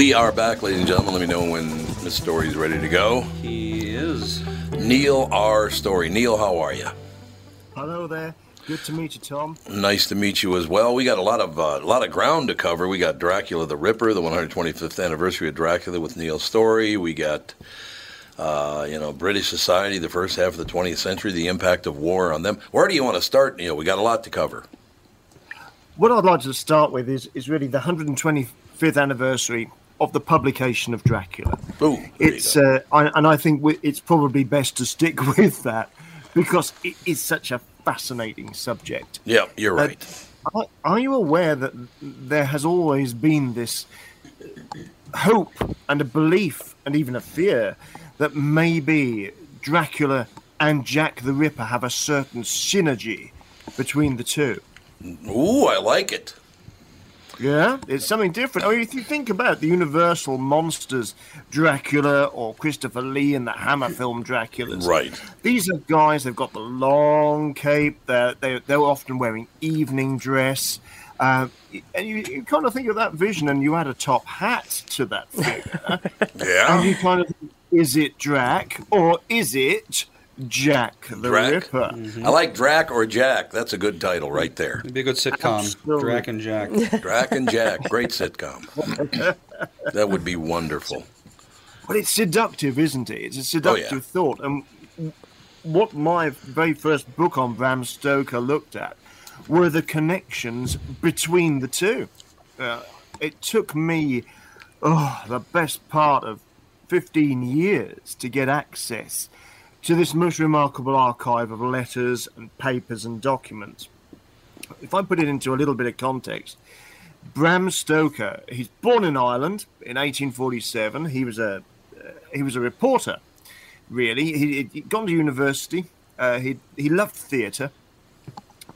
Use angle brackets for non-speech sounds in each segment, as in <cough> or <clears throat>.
We are back, ladies and gentlemen. Let me know when Miss Storey's ready to go. He is. Neil R. Storey. Neil, how are you? Hello there. Good to meet you, Tom. Nice to meet you as well. We got a lot of uh, a lot of ground to cover. We got Dracula the Ripper, the 125th anniversary of Dracula with Neil Storey. We got uh, you know British society, the first half of the 20th century, the impact of war on them. Where do you want to start, Neil? We got a lot to cover. What I'd like to start with is, is really the 125th anniversary of the publication of Dracula. Ooh, It's uh, I, and I think we- it's probably best to stick <laughs> with that because it is such a fascinating subject. Yeah, you're Uh, right. Are, are you aware that there has always been this hope and a belief and even a fear that maybe Dracula and Jack the Ripper have a certain synergy between the two? Ooh, I like it. Yeah, it's something different. I mean, if you think about the Universal monsters, Dracula or Christopher Lee in the Hammer <laughs> film Draculas, Right. These are guys. They've got the long cape. They're they're, they're often wearing evening dress. Uh, and you, you kind of think of that vision, and you add a top hat to that figure, <laughs> yeah. and you kind of think, is it Drac or is it Jack the Drac. Ripper? I like Drac or Jack. That's a good title right there. It'd be a good sitcom. Absolutely. Drac and Jack. <laughs> Drac and Jack. Great sitcom. <laughs> That would be wonderful. But it's seductive, isn't it? It's a seductive Oh, yeah. thought. And what my very first book on Bram Stoker looked at were the connections between the two. Uh, it took me oh, the best part of 15 years to get access to this most remarkable archive of letters and papers and documents. If I put it into a little bit of context, Bram Stoker, he's born in Ireland in 1847. He was a uh, he was a reporter, really. He, he'd gone to university. Uh, he he loved theatre,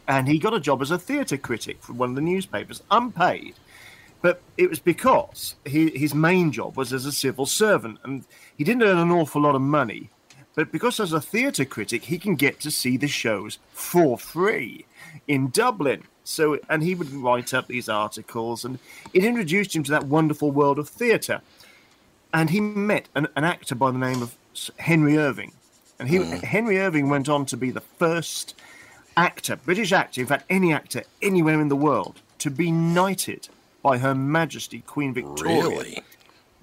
and he got a job as a theatre critic for one of the newspapers, unpaid. But it was because he, his main job was as a civil servant, and he didn't earn an awful lot of money. But because as a theatre critic, he can get to see the shows for free in Dublin. So, and he would write up these articles, and it introduced him to that wonderful world of theatre. And he met an, an actor by the name of Henry Irving, and he mm. Henry Irving went on to be the first actor, British actor, in fact, any actor anywhere in the world, to be knighted by Her Majesty Queen Victoria. Really?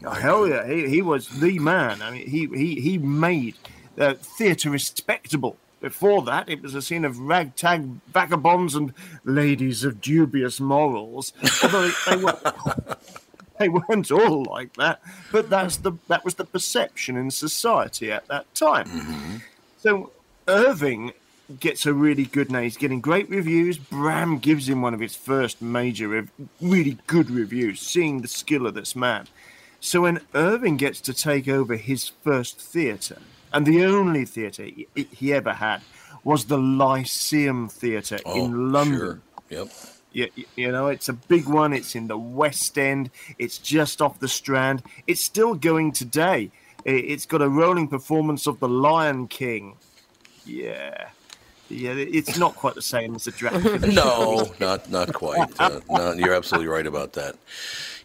Oh, hell yeah, he, he was the man. I mean, he he he made uh, theatre respectable. Before that, it was a scene of ragtag vagabonds and ladies of dubious morals. Although they, they, were, <laughs> they weren't all like that, but that's the that was the perception in society at that time. So Irving gets a really good name. He's getting great reviews. Bram gives him one of his first major, rev- really good reviews, seeing the skill of this man. So when Irving gets to take over his first theatre, and the only theatre he, he ever had was the Lyceum Theatre Oh, in London. Sure. Yep. You, you know, it's a big one. It's in the West End. It's just off the Strand. It's still going today. It's got a rolling performance of The Lion King. Yeah. Yeah, it's not quite the same as the Dracula. <laughs> No, not not quite. Uh, no, you're absolutely right about that.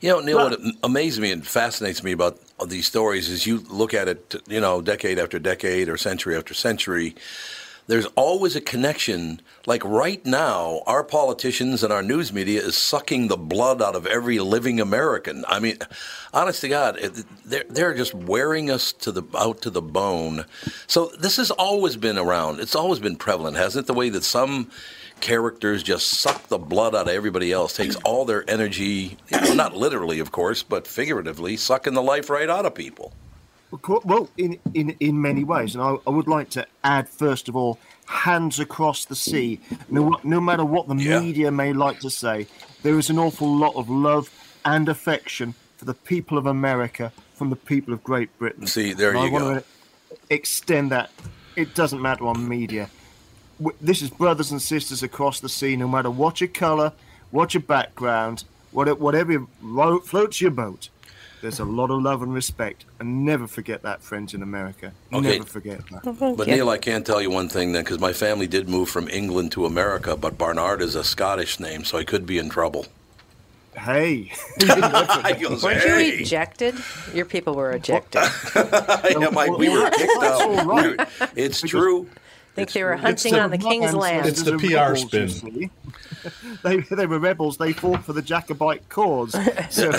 You know, Neil, what amazes me and fascinates me about these stories is you look at it, you know, decade after decade or century after century. There's always a connection. Like right now, our politicians and our news media is sucking the blood out of every living American. I mean, honest to God, they're they're just wearing us to the out to the bone. So this has always been around. It's always been prevalent, hasn't it? The way that some characters just suck the blood out of everybody else, takes all their energy, <clears throat> not literally, of course, but figuratively, sucking the life right out of people. Well, in, in, in many ways. And I, I would like to add, first of all, hands across the sea. No, no matter what the Yeah. media may like to say, there is an awful lot of love and affection for the people of America from the people of Great Britain. See, there And I you want to extend that. It doesn't matter on media. W- This is brothers and sisters across the sea, no matter what your colour, what your background, what, whatever floats your boat. There's a lot of love and respect, and never forget that, friends in America. Okay. Never forget that. But Neil, I can't tell you one thing then, because my family did move from England to America, but Barnard is a Scottish name, so I could be in trouble. Hey, <laughs> I goes, Weren't you ejected? Your people were ejected. <laughs> Yeah, my- we were kicked That's out. all right. It's true. I think they were hunting the- on the king's land. It's the PR rebels, spin. <laughs> they, they were rebels. They fought for the Jacobite cause. <laughs> So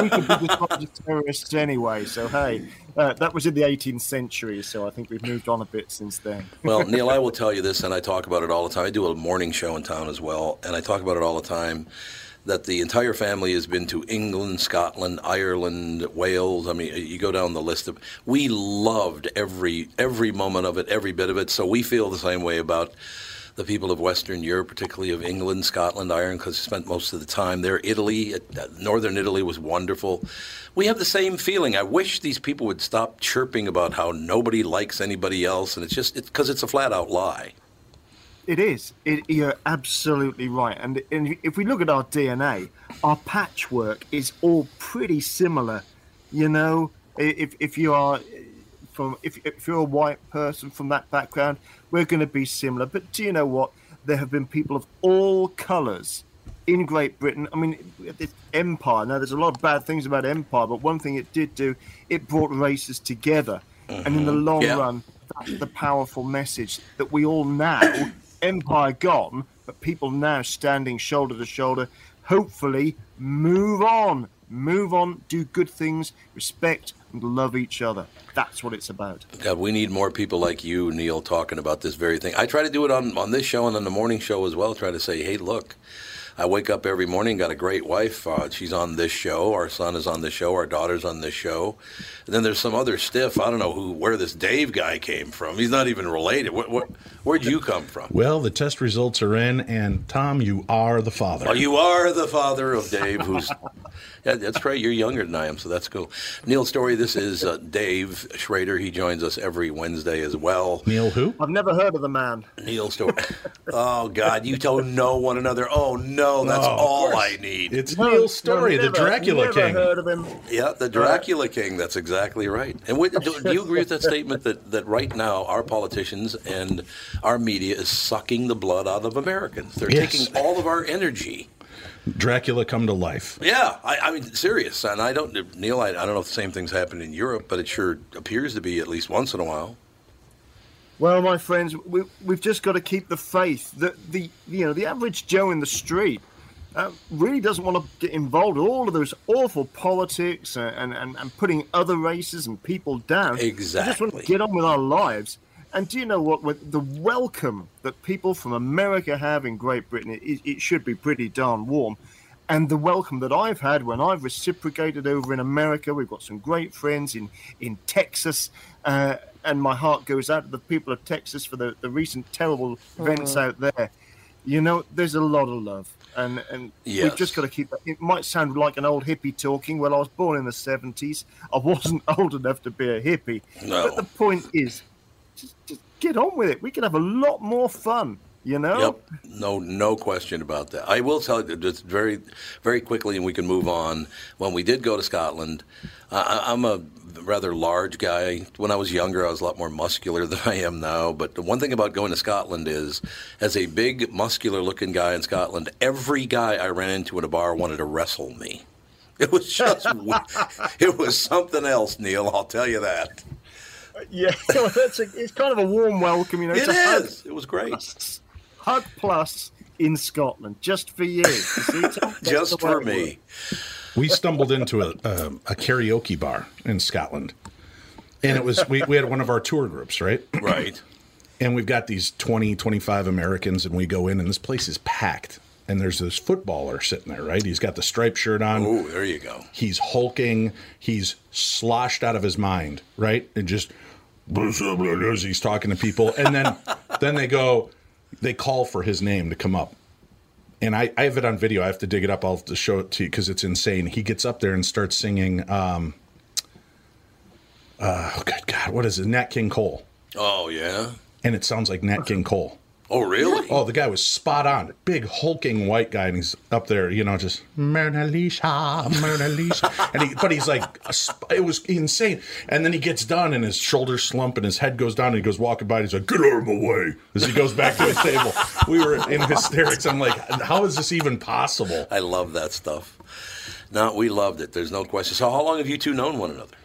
we could be described as terrorists anyway. So hey, uh, that was in the 18th century. So I think we've moved on a bit since then. <laughs> Well, Neil, I will tell you this, and I talk about it all the time. I do a morning show in town as well, and I talk about it all the time. That the entire family has been to England, Scotland, Ireland, Wales. I mean, you go down the list of. We loved every every moment of it, every bit of it. So we feel the same way about the people of Western Europe, particularly of England, Scotland, Ireland, because we spent most of the time there. Italy, uh, Northern Italy was wonderful. We have the same feeling. I wish these people would stop chirping about how nobody likes anybody else, and it's just because it's a flat out lie. It is. It, you're absolutely right. And, and if we look at our DNA, our patchwork is all pretty similar. You know, if if you are from if if you're a white person from that background, we're going to be similar. But do you know what? There have been people of all colours in Great Britain. I mean, this empire. Now, there's a lot of bad things about empire, but one thing it did do, it brought races together, and in the mm-hmm. long Yeah. run, that's the powerful message that we all now, empire gone, but people now standing shoulder to shoulder, hopefully move on, move on, do good things, respect and love each other. That's what it's about. God, we need more people like you, Neil, talking about this very thing. I try to do it on, on this show and on the morning show as well. Try to say, hey, look, I wake up every morning, got a great wife. Uh, she's on this show. Our son is on this show. Our daughter's on this show. And then there's some other stiff. I don't know who where this Dave guy came from. He's not even related. What, what, where'd you come from? Well, the test results are in, and Tom, you are the father. Oh, you are the father of Dave, who's. Yeah, that's right. You're younger than I am, so that's cool. Neil Storey, this is uh, Dave Schrader. He joins us every Wednesday as well. Neil who? I've never heard of the man. Neil Storey. oh, God, you don't know one another. Oh, no, that's No, all. I need. It's No, Neil's story, no, the Dracula never King. heard of him. Yeah, the Dracula King. That's exactly right. And wait, do, do you agree with that statement that, that right now our politicians and our media is sucking the blood out of Americans? They're Yes. taking all of our energy. Dracula come to life. Yeah, I, I mean, serious. And I don't, Neil, I, I don't know if the same thing's happened in Europe, but it sure appears to be at least once in a while. Well, my friends, we, we've just got to keep the faith that the you know the average Joe in the street uh, really doesn't want to get involved in all of those awful politics and, and, and putting other races and people down. We just want Exactly. to get on with our lives. And do you know what? With the welcome that people from America have in Great Britain, it, it should be pretty darn warm. And the welcome that I've had when I've reciprocated over in America, we've got some great friends in in Texas, uh, and my heart goes out to the people of Texas for the, the recent terrible events out there. You know, there's a lot of love, and and Yes. we've just got to keep. that. It might sound like an old hippie talking. Well, I was born in the '70s. I wasn't <laughs> old enough to be a hippie. No. But the point is, just, just get on with it. We can have a lot more fun. You know. Yep. No, no question about that. I will tell you just very, very quickly, and we can move on. When we did go to Scotland, I, I- I'm a rather large guy. When I was younger, I was a lot more muscular <laughs> than I am now. But the one thing about going to Scotland is, as a big, muscular-looking guy in Scotland, every guy I ran into in a bar wanted to wrestle me. It was just, <laughs> it was something else, Neil. I'll tell you that. Yeah, <laughs> so that's a, it's kind of a warm welcome, you know. It it's a hug- It was great. Hug Plus in Scotland, just for you. You see, <laughs> Just for me. We stumbled into a, a, a karaoke bar in Scotland. And it was, we, we had one of our tour groups, right? <laughs> Right. And we've got these 20, 25 Americans, and we go in, and this place is packed. And there's this footballer sitting there, right? He's got the striped shirt on. Oh, there you go. He's hulking. He's sloshed out of his mind, right? And just as he's talking to people, and then <laughs> then they go, they call for his name to come up, and I, I have it on video. I have to dig it up. I'll have to show it to you because it's insane. He gets up there and starts singing. Um, uh, oh good God, what is it? Nat King Cole, Oh, yeah. and it sounds like Nat King Cole. Oh, really? Oh, the guy was spot on. Big hulking white guy, and he's up there, you know, just Mona Lisa, Mona Lisa, <laughs> and he, but he's like, a it was insane. And then he gets done, and his shoulders slump, and his head goes down, and he goes walking by, and he's like, "Get out of my way!" As he goes back to his table, we were in hysterics. I'm like, how is this even possible? I love that stuff. No, we loved it. There's no question. So, how long have you two known one another?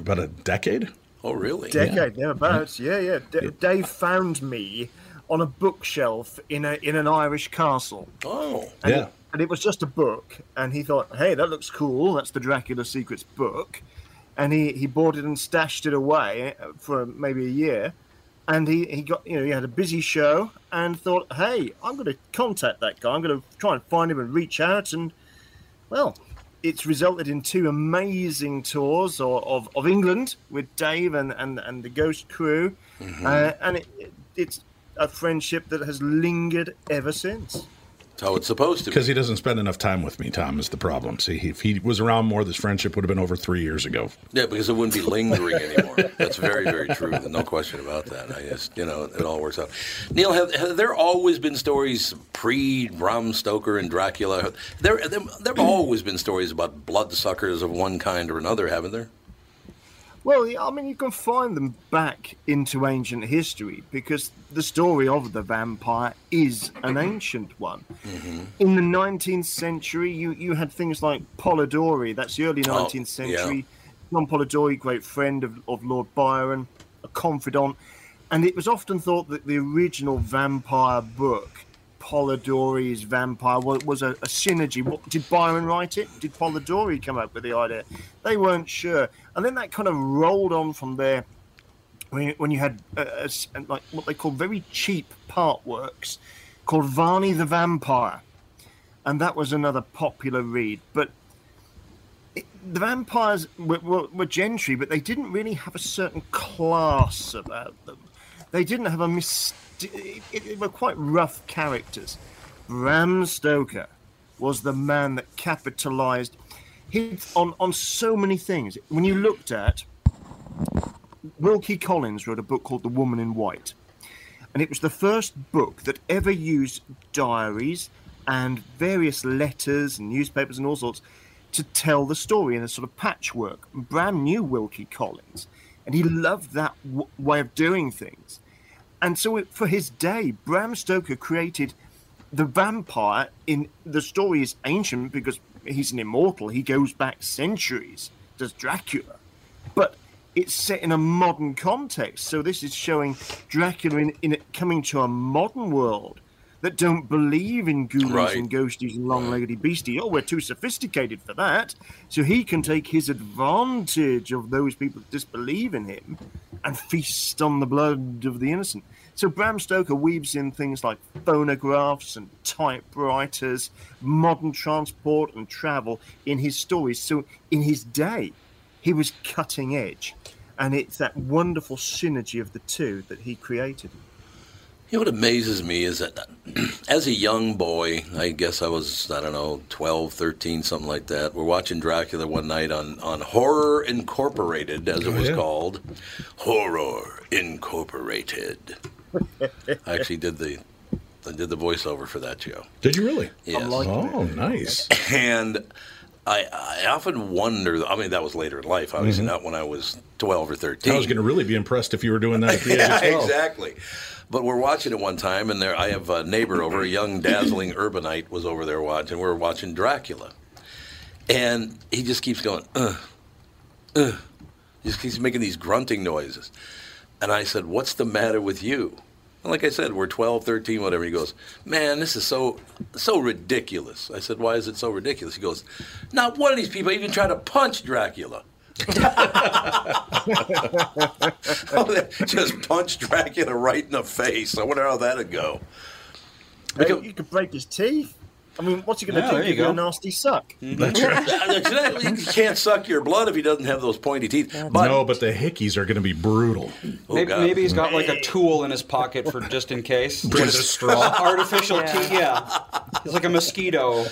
About a decade. Oh, really? Decade yeah. thereabouts. Yeah, yeah. D- Dave found me on a bookshelf in a in an Irish castle. Oh, And Yeah. It, and it was just a book, and he thought, "Hey, that looks cool. That's the Dracula Secrets book." And he, he bought it and stashed it away uh, for maybe a year. And he, he got you know he had a busy show and thought, "Hey, I'm going to contact that guy. I'm going to try and find him and reach out." And well, it's resulted in two amazing tours of, of, of England with Dave and, and, and the Ghost crew, uh, and it, it, it's a friendship that has lingered ever since. That's how it's supposed to be. Because he doesn't spend enough time with me, Tom, is the problem. See, if he was around more, this friendship would have been over three years ago. Yeah, because it wouldn't be lingering anymore. That's very, very true. No question about that. I just, you know, it all works out. Neil, have, have there always been stories pre Bram Stoker and Dracula? There, there, there have always been stories about bloodsuckers of one kind or another, haven't there? Well, I mean, you can find them back into ancient history because the story of the vampire is an ancient one. Mm-hmm. In the 19th century, you, you had things like Polidori, that's the early Oh, 19th century. John Polidori, great friend of, of Lord Byron, a confidant. And it was often thought that the original vampire book, Polidori's Vampire, was, was a, a synergy. What, did Byron write it? Did Polidori come up with the idea? They weren't sure. And then that kind of rolled on from there when you, when you had a like what they call very cheap part works called Varney the Vampire. and that was another popular read. But the vampires were, were, were gentry, but they didn't really have a certain class about them. They didn't have a myst- it, it, it were quite rough characters. Bram Stoker was the man that capitalized on, on so many things. When you looked at Wilkie Collins wrote a book called The Woman in White, and it was the first book that ever used diaries and various letters and newspapers and all sorts to tell the story in a sort of patchwork. Bram knew Wilkie Collins, and he loved that w- way of doing things. And so, it, for his day, Bram Stoker created the vampire. In the story is ancient because he's an immortal. He goes back centuries. Does Dracula, but it's set in a modern context. So this is showing Dracula in, in coming to a modern world that don't believe in ghouls Right. and ghosties and long-legged beasties. Oh, we're too sophisticated for that. So he can take his advantage of those people that disbelieve in him and feast on the blood of the innocent. So Bram Stoker weaves in things like phonographs and typewriters, modern transport and travel in his stories. So in his day, he was cutting edge. And it's that wonderful synergy of the two that he created. You know what amazes me is that <clears throat> as a young boy, I guess I was, I don't know, 12, 13, something like that. We're watching Dracula one night on, on Horror Incorporated, as it oh, was yeah. called. Horror Incorporated. I actually did the I did the voiceover for that show. Did you really? Yes. Oh, nice. And I, I often wonder, I mean, that was later in life, obviously, mm-hmm. not when I was 12 or 13. I was going to really be impressed if you were doing that at the age <laughs> yeah, of 12. exactly. But we're watching it one time, and there I have a neighbor over, a young, dazzling urbanite was over there watching. We were watching Dracula, and he just keeps going, uh, uh. He just keeps making these grunting noises. And I said, "What's the matter with you?" And like I said, we're 12, 13, whatever. He goes, "Man, this is so so ridiculous." I said, "Why is it so ridiculous?" He goes, "Not one of these people even try to punch Dracula." <laughs> oh, just punch Dracula right in the face. I wonder how that'd go. Hey, you could break his teeth. I mean, what's he going to Yeah, do? there you Give you go. a nasty suck. Mm-hmm. That's right. <laughs> Exactly. you can't suck your blood if he doesn't have those pointy teeth. But, no, but the hickeys are going to be brutal. Oh, Maybe, maybe he's got like a mm. tool in his pocket for just in case. With a straw. Artificial Yeah. teeth. Yeah, he's like a mosquito.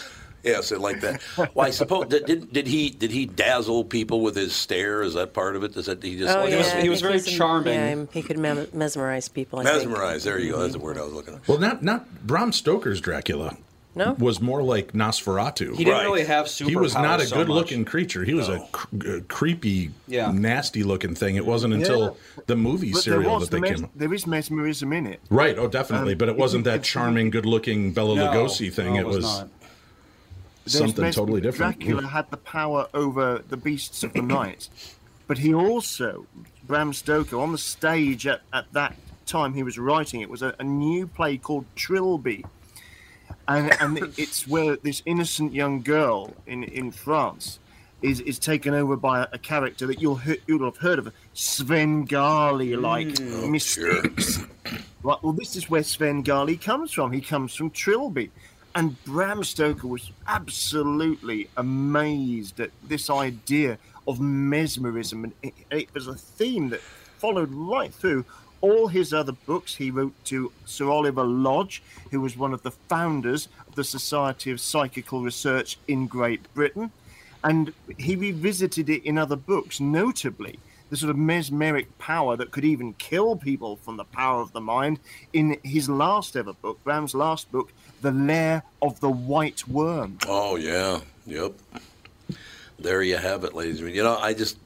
Yeah, so like that. Well, I suppose did, did, did he did he dazzle people with his stare? Is that part of it? Does that he just Oh, like yeah, was- he was very he's a- charming. Yeah, he could mesmerize people. I think. There you go. That's the word I was looking at. Well, not not Bram Stoker's Dracula. No? was more like Nosferatu. He didn't Right. really have superpowers. He was not a so good-looking creature. He was a, cr- a creepy, Yeah. nasty-looking thing. It wasn't until the movie But serial that they mes- came. up. there is mesmerism in it. Right. Oh, definitely. Um, but it wasn't that charming, good-looking Bela No, Lugosi thing. no, it was. not. Something totally different. Dracula had the power over the beasts of the night, but he also, Bram Stoker, on the stage at, at that time he was writing it was a, a new play called Trilby, and and <laughs> it's where this innocent young girl in in France is is taken over by a, character that you'll you'll have heard of, Svengali like mm. oh, mystics. Right, well, this is where Svengali comes from. He comes from Trilby. And Bram Stoker was absolutely amazed at this idea of mesmerism. And it, it was a theme that followed right through all his other books. He wrote to Sir Oliver Lodge, who was one of the founders of the Society of Psychical Research in Great Britain. And he revisited it in other books, notably the sort of mesmeric power that could even kill people from the power of the mind in his last ever book, Bram's last book, The Lair of the White Worm. Oh yeah, yep. There you have it, ladies and gentlemen. You know, I just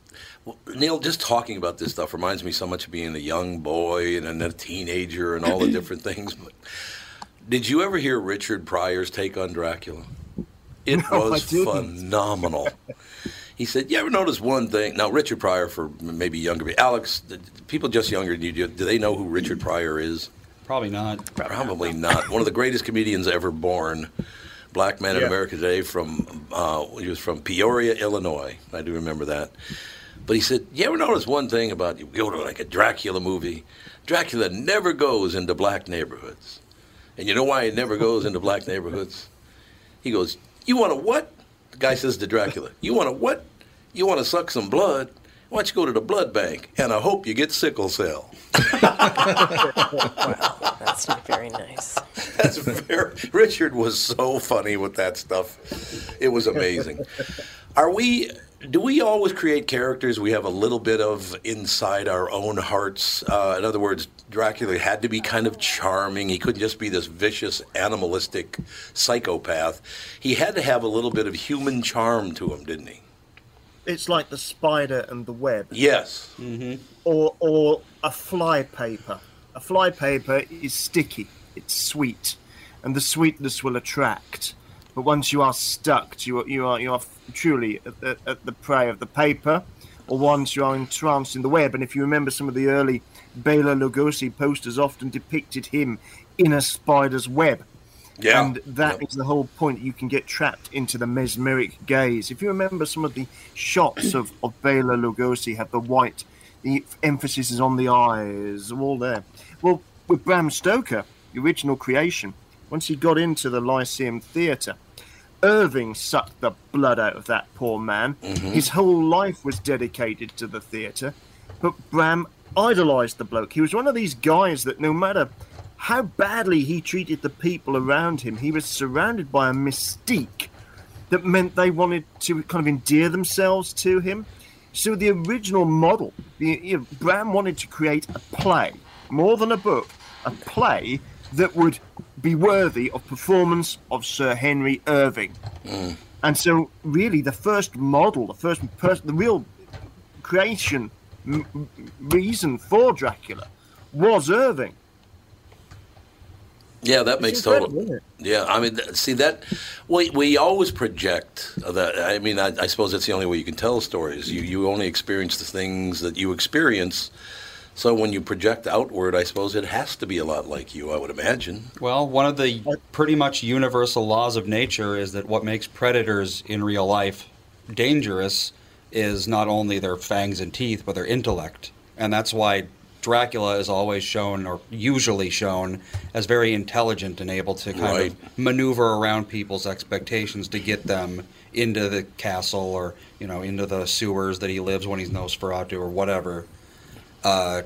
Neil, just talking about this stuff reminds me so much of being a young boy and then a teenager and all the <clears throat> different things. But did you ever hear Richard Pryor's take on Dracula? It No, was phenomenal. He said, "You ever notice one thing?" Now, Richard Pryor, for maybe younger, people- Alex, people just younger than you, do do they know who Richard Pryor is? Probably not. Probably not. One of the greatest comedians ever born. Black man in Yeah. America today from uh, he was from Peoria, Illinois. I do remember that. But he said, "You ever notice one thing about you go to like a Dracula movie? Dracula never goes into black neighborhoods, and you know why he never goes into black neighborhoods? He goes, "You want to what?" The guy says to Dracula, "You want to what? You want to suck some blood? Why don't you go to the blood bank? And I hope you get sickle cell." <laughs> Well, that's not very nice. That's very. Richard was so funny with that stuff. It was amazing. Are we? Do we always create characters we have a little bit of inside our own hearts? Uh, in other words, Dracula had to be kind of charming. He couldn't just be this vicious, animalistic psychopath. He had to have a little bit of human charm to him, didn't he? It's like the spider and the web. Yes. Or or a fly paper. A fly paper is sticky, it's sweet, and the sweetness will attract. But once you are stuck, you are you are you are truly at the, at the prey of the paper, or once you are entranced in the web. And if you remember, some of the early Bela Lugosi posters often depicted him in a spider's web. Yeah. And that is the whole point. You can get trapped into the mesmeric gaze. If you remember some of the shots of, of Bela Lugosi have the white, the emphasis is on the eyes, all there. Well, with Bram Stoker, the original creation, once he got into the Lyceum Theatre, Irving sucked the blood out of that poor man. Mm-hmm. His whole life was dedicated to the theatre, but Bram idolized the bloke. He was one of these guys that no matter how badly he treated the people around him, he was surrounded by a mystique that meant they wanted to kind of endear themselves to him. So the original model, the, you know, Bram wanted to create a play, more than a book, a play that would be worthy of performance of Sir Henry Irving. Mm. And so, really, the first model, the first person, the real creation m- reason for Dracula was Irving. Yeah, that makes total. Yeah, I mean, see that we we always project that. I mean, I, I suppose that's the only way you can tell stories. You you only experience the things that you experience. So when you project outward, I suppose it has to be a lot like you. I would imagine. Well, one of the pretty much universal laws of nature is that what makes predators in real life dangerous is not only their fangs and teeth, but their intellect. And that's why Dracula is always shown, or usually shown, as very intelligent and able to kind Right. of maneuver around people's expectations to get them into the castle or, you know, into the sewers that he lives when he's Nosferatu or whatever uh,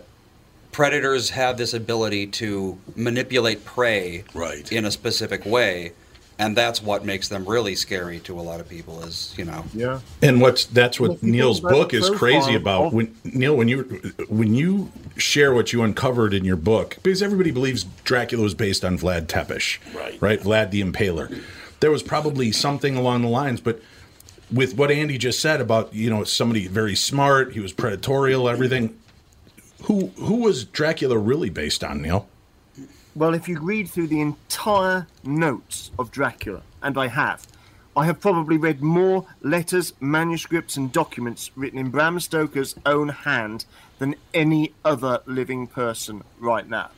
predators have this ability to manipulate prey Right. in a specific way, and that's what makes them really scary to a lot of people. Is you know, Yeah. And what's that's what if you Neil's book is profile crazy about. When Neil, when you when you share what you uncovered in your book, because everybody believes Dracula was based on Vlad Tepes, Right. Right, Vlad the Impaler. There was probably something along the lines, but with what Andy just said about you know somebody very smart, he was predatorial, everything. Who who was Dracula really based on, Neil? Well, if you read through the entire notes of Dracula, and I have, I have probably read more letters, manuscripts, and documents written in Bram Stoker's own hand than any other living person right now.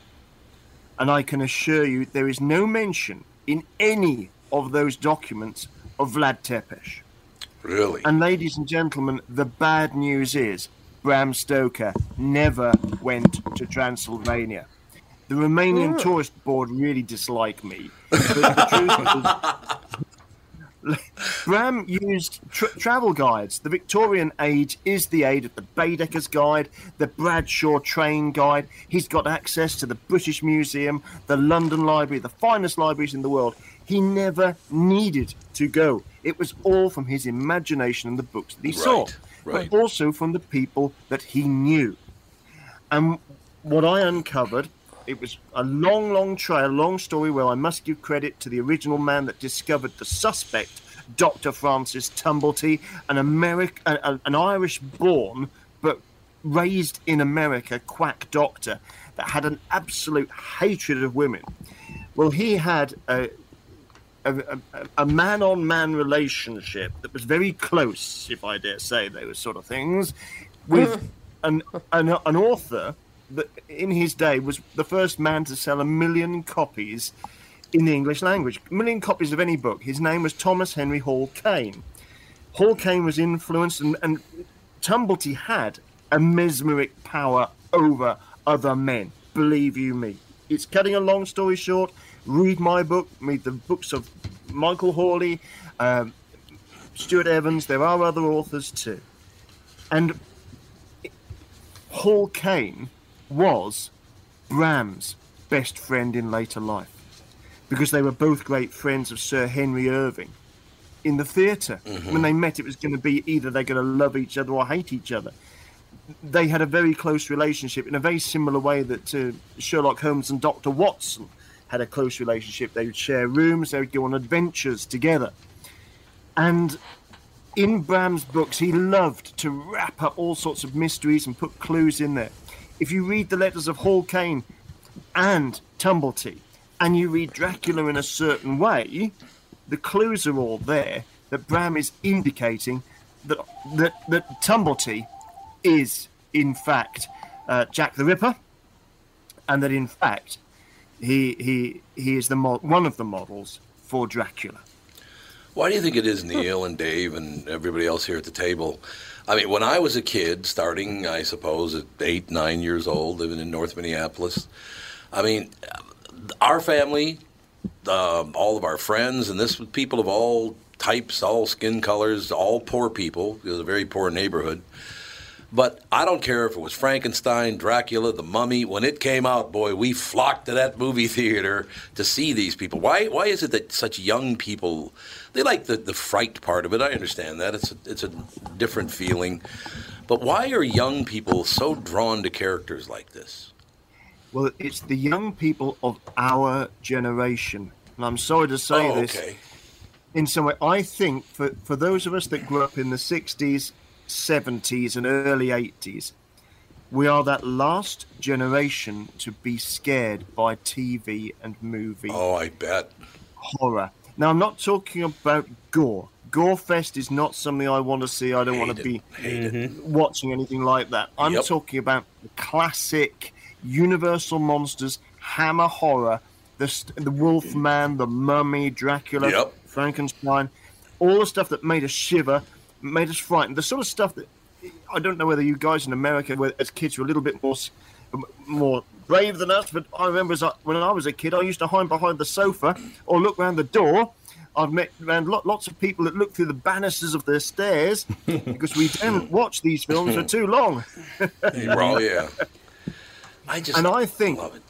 And I can assure you there is no mention in any of those documents of Vlad Tepes. Really. And ladies and gentlemen, the bad news is Bram Stoker never went to Transylvania. The Romanian mm. tourist board really dislike me. But the truth <laughs> is, Bram used tra- travel guides. The Victorian age is the age of the Baedeker's Guide, the Bradshaw Train Guide. He's got access to the British Museum, the London Library, the finest libraries in the world. He never needed to go. It was all from his imagination and the books that he saw, Right, right. but also from the people that he knew. And what I uncovered, it was a long, long trail, long story where I must give credit to the original man that discovered the suspect, Dr. Francis Tumblety, an American, an, Irish-born but raised in America quack doctor that had an absolute hatred of women. Well, he had a a, a, a man-on-man relationship that was very close, if I dare say those sort of things, with <laughs> an, an an author that in his day was the first man to sell a million copies in the English language, a million copies of any book. His name was Thomas Henry Hall Caine. Hall Caine was influenced, and, and Tumblety had a mesmeric power over other men. Believe you me. It's cutting a long story short. Read my book. Read the books of Michael Hawley, um, Stewart Evans. There are other authors too, and Hall Caine was Bram's best friend in later life because they were both great friends of Sir Henry Irving in the theater When they met, it was going to be either they're going to love each other or hate each other. They had a very close relationship in a very similar way that uh, Sherlock Holmes and Dr. Watson had a close relationship. They would share rooms, they would go on adventures together. And in Bram's books, he loved to wrap up all sorts of mysteries and put clues in there. If you read the letters of Hall Caine and Tumblety, and you read Dracula in a certain way, the clues are all there that Bram is indicating that that, that Tumblety is in fact uh, Jack the Ripper, and that in fact he he he is the mo- one of the models for Dracula. Why do you think it is, Neil and Dave and everybody else here at the table? I mean, when I was a kid, starting, I suppose, at eight, nine years old, living in North Minneapolis, I mean, our family, um, all of our friends, and this people of all types, all skin colors, all poor people. It was a very poor neighborhood. But I don't care if it was Frankenstein, Dracula, The Mummy. When it came out, boy, we flocked to that movie <laughs> theater to see these people. Why? Why is it that such young people they like the, the fright part of it? I understand that it's a, it's a different feeling. But why are young people so drawn to characters like this? Well, it's the young people of our generation, and I'm sorry to say oh, this. okay. in some way. I think for, for those of us that grew up in the 60s, 70s, and early 80s, we are that last generation to be scared by TV and movie Oh, I bet. horror. Now, I'm not talking about gore. Gorefest is not something I want to see. I don't want to Hate be it. Hate it. Mm-hmm. watching anything like that. I'm Yep. talking about the classic Universal monsters, Hammer horror, the st- the Wolfman, the Mummy, Dracula, Yep. Frankenstein, all the stuff that made us shiver, made us frightened. The sort of stuff that I don't know whether you guys in America, were, as kids, were a little bit more more brave than us. But I remember as I, when I was a kid, I used to hide behind the sofa or look round the door. I've met around lot, lots of people that look through the banisters of their stairs <laughs> because we don't watch these films for too long. <laughs> Well, yeah. I just And I think love it.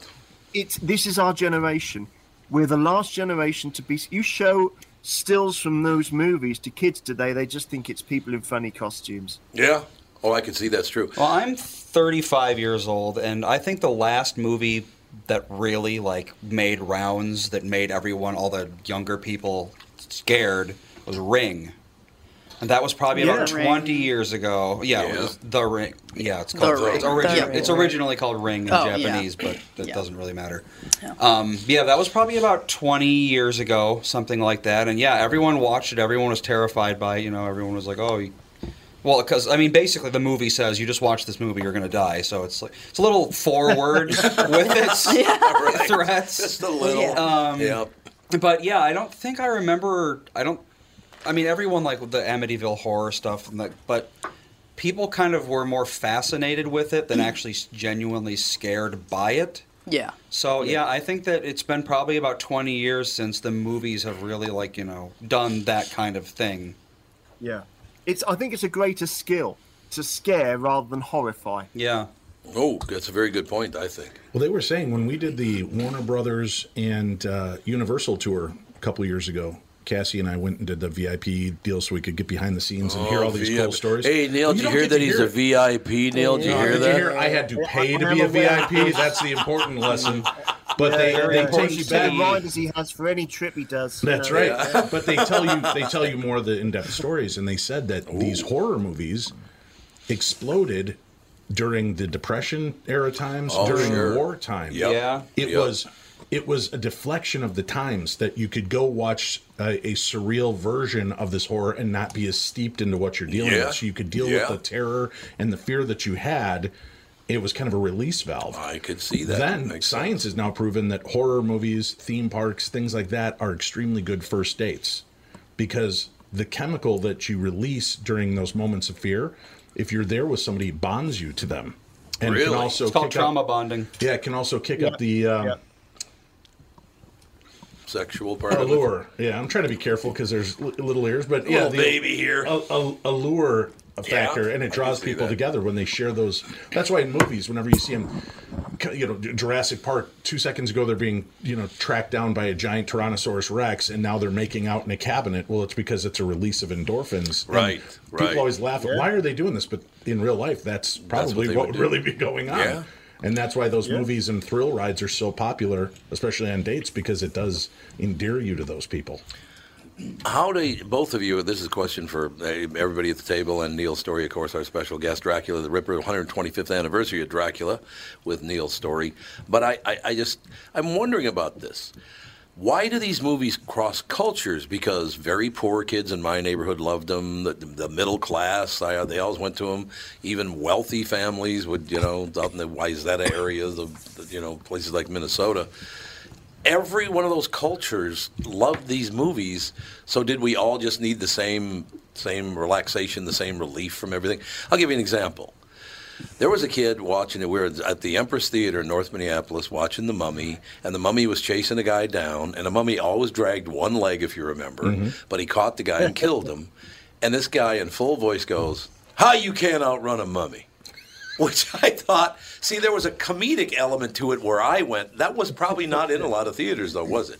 it's this is our generation. We're the last generation to be. You show stills from those movies to kids today, they just think it's people in funny costumes. Yeah. Oh, I can see that's true. Well, I'm 35 years old, and I think the last movie that really like made rounds that made everyone, all the younger people, scared was Ring. And that was probably Yeah. about Ring. 20 years ago. Yeah, it was The Ring. Yeah, it's called Ring. It's, origi- The Ring. it's originally called Ring in Oh, yeah. Japanese, but that Yeah. doesn't really matter. Yeah. Um, yeah, that was probably about 20 years ago, something like that. And yeah, everyone watched it. Everyone was terrified by it. You know, everyone was like, oh, you, well, because I mean, basically, the movie says you just watch this movie, you're going to die. So it's like it's a little forward <laughs> <laughs> with its <laughs> threats. Just a little. Yeah. Um, yeah. But yeah, I don't think I remember. I don't. I mean, everyone like the Amityville horror stuff, and like, but people kind of were more fascinated with it than actually genuinely scared by it. Yeah. So yeah, I think that it's been probably about 20 years since the movies have really like you know done that kind of thing. Yeah, it's. I think it's a greater skill to scare rather than horrify. Yeah. Oh, that's a very good point. I think. Well, they were saying when we did the Warner Brothers and uh, Universal tour a couple years ago, Cassie and I went and did the VIP deal so we could get behind the scenes and hear oh, all these cool stories. Hey, Neil, Well, did you don't hear that he's hear a. VIP? Neil, did you Oh, hear did that? you hear? I had to pay to be a VIP. That's the important lesson. <laughs> But they, very they important. take you To the back. riders he has for any trip he does. That's know. right. But they tell you they tell you more of the in-depth stories, and they said that these oh. horror movies exploded during the Depression era times, Oh, during sure. wartime. Yep. Yeah. It Yep. was it was a deflection of the times that you could go watch a, a surreal version of this horror and not be as steeped into what you're dealing Yeah. with. So you could deal Yeah. with the terror and the fear that you had. It was kind of a release valve. I could see that. Then Makes science has now proven that horror movies, theme parks, things like that are extremely good first dates because the chemical that you release during those moments of fear, if you're there with somebody, bonds you to them, and Really? can also It's called trauma up, bonding. yeah, it can also kick up the um, Yeah. Sexual part oh, of it. allure. Yeah, I'm trying to be careful because there's li- little ears, but yeah, Little baby here. A, a, allure factor, and it draws people that. together when they share those. That's why in movies, whenever you see them, you know, Jurassic Park. Two seconds ago, they're being you know tracked down by a giant Tyrannosaurus Rex, and now they're making out in a cabinet. Well, it's because it's a release of endorphins. And Right, People right. always laugh at why are they doing this, but in real life, that's probably they what would would do. really be going on. Yeah. And that's why those movies and thrill rides are so popular, especially on dates, because it does endear you to those people. How do both of you? This is a question for uh, everybody at the table and Neil Storey, of course, our special guest, Dracula the Ripper, 125th anniversary of Dracula with Neil Storey. But I, I, I just, I'm wondering about this. Why do these movies cross cultures? Because very poor kids in my neighborhood loved them. The, the middle class, I, they always went to them. Even wealthy families would, you know, out in the Wayzata area, the, the you know, places like Minnesota every one of those cultures loved these movies. So did we all just need the same same relaxation, the same relief from everything? I'll give you an example. There was a kid watching it. We were at the Empress Theater in North Minneapolis watching The Mummy, and the mummy was chasing a guy down, and the mummy always dragged one leg, if you remember, mm-hmm. but he caught the guy and <laughs> killed him. And this guy, in full voice, goes, "How you can't outrun a mummy?" <laughs> Which I thought, see, there was a comedic element to it where I went. That was probably not in a lot of theaters, though, was it?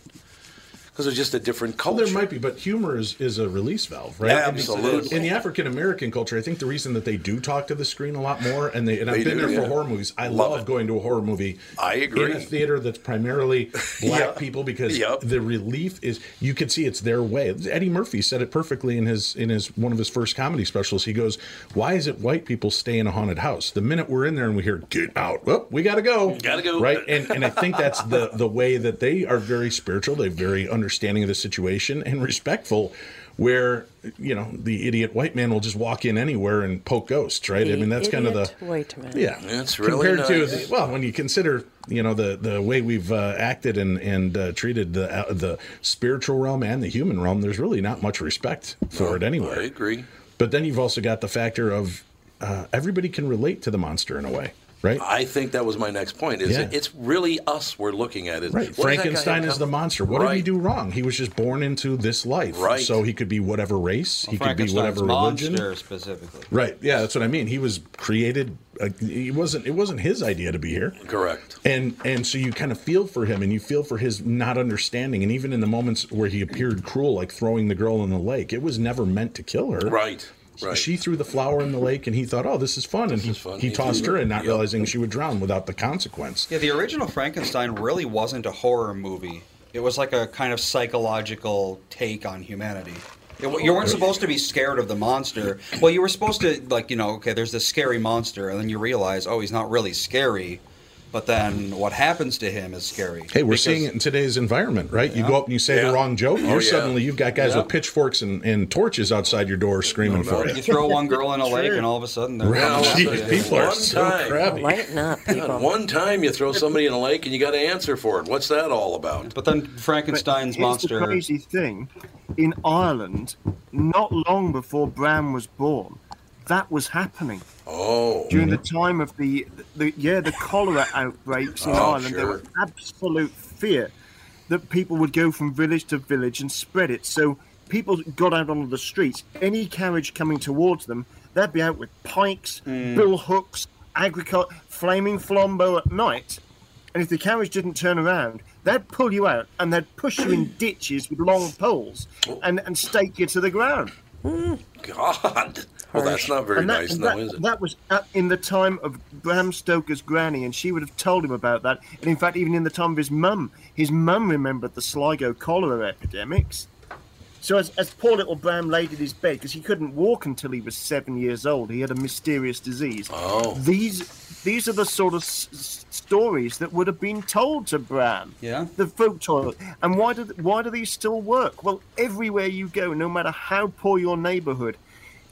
Because was just a different Well, culture. there might be, but humor is, is a release valve, right? Absolutely. In the African American culture, I think the reason that they do talk to the screen a lot more, and they and They I've been do, there for yeah. horror movies. I Love love, going to a horror movie. I agree. In a theater that's primarily <laughs> black Yeah. people because Yep. the relief is you can see it's their way. Eddie Murphy said it perfectly in his in his one of his first comedy specials. He goes, "Why is it white people stay in a haunted house? The minute we're in there and we hear get out, well, we got to go, Gotta go. right?" And and I think that's the the way that they are very spiritual. They very very understanding of the situation <laughs> and respectful. Where you know the idiot white man will just walk in anywhere and poke ghosts, right? I mean that's kind of the idiot white man. yeah. that's really compared to the, well, when you consider you know the the way we've uh, acted and and uh, treated the uh, the spiritual realm and the human realm, there's really not much respect for it anywhere. I agree. But then you've also got the factor of uh, everybody can relate to the monster in a way, right? I think that was my next point. Is Yeah. it, it's really us we're looking at. Is Right. what does that guy Frankenstein is the monster. What did he do wrong? He was just born into this life. Right. So he could be whatever race. he could be whatever religion. monster specifically. Right. Yeah, that's what I mean. He was created. Uh, he wasn't. It wasn't his idea to be here. Correct. and and so you kind of feel for him and you feel for his not understanding and even in the moments where he appeared cruel like throwing the girl in the lake it was never meant to kill her Right. Right. she threw the flower in the lake and he thought oh this is fun and he, is fun. he He tossed her it. in not Yep. realizing she would drown without the consequence Yeah, the original Frankenstein really wasn't a horror movie. It was like a kind of psychological take on humanity. It- you weren't supposed to be scared of the monster. Well, you were supposed to, like, you know, okay, there's this scary monster, and then you realize, oh, he's not really scary. But then what happens to him is scary. Hey, we're Because- seeing it in today's environment, right? You go up and you say Yeah. the wrong joke, Oh, you're yeah. suddenly you've got guys Yeah. with pitchforks and, and torches outside your door screaming for You you. throw one <laughs> girl in a lake, and all of a sudden they're Right. coming Jeez, you. people are One so time. crabby. Lighten up, God, people. one time you throw somebody in a lake and you got to answer for it. What's that all about? But then Frankenstein's Here's monster. the crazy thing: in Ireland, not long before Bram was born, that was happening Oh, during the mm-hmm. time of the, the yeah the cholera outbreaks in Oh, Ireland. There was absolute fear that people would go from village to village and spread it. So people got out onto the streets. Any carriage coming towards them, they'd be out with pikes, mm. bill hooks, agricult, flaming flambeau at night. And if the carriage didn't turn around, they'd pull you out and they'd push you in <clears throat> ditches with long poles oh. and, and stake you to the ground. Mm. God. Well, that's not very that, nice now, that, is it? that was at, in the time of Bram Stoker's granny, and she would have told him about that. And in fact, even in the time of his mum, his mum remembered the Sligo cholera epidemics. So as, as poor little Bram laid in his bed, because he couldn't walk until he was seven years old, he had a mysterious disease. Oh. These these are the sort of s- stories that would have been told to Bram. Yeah. The folk toilet. And why do why do these still work? Well, everywhere you go, no matter how poor your neighborhood,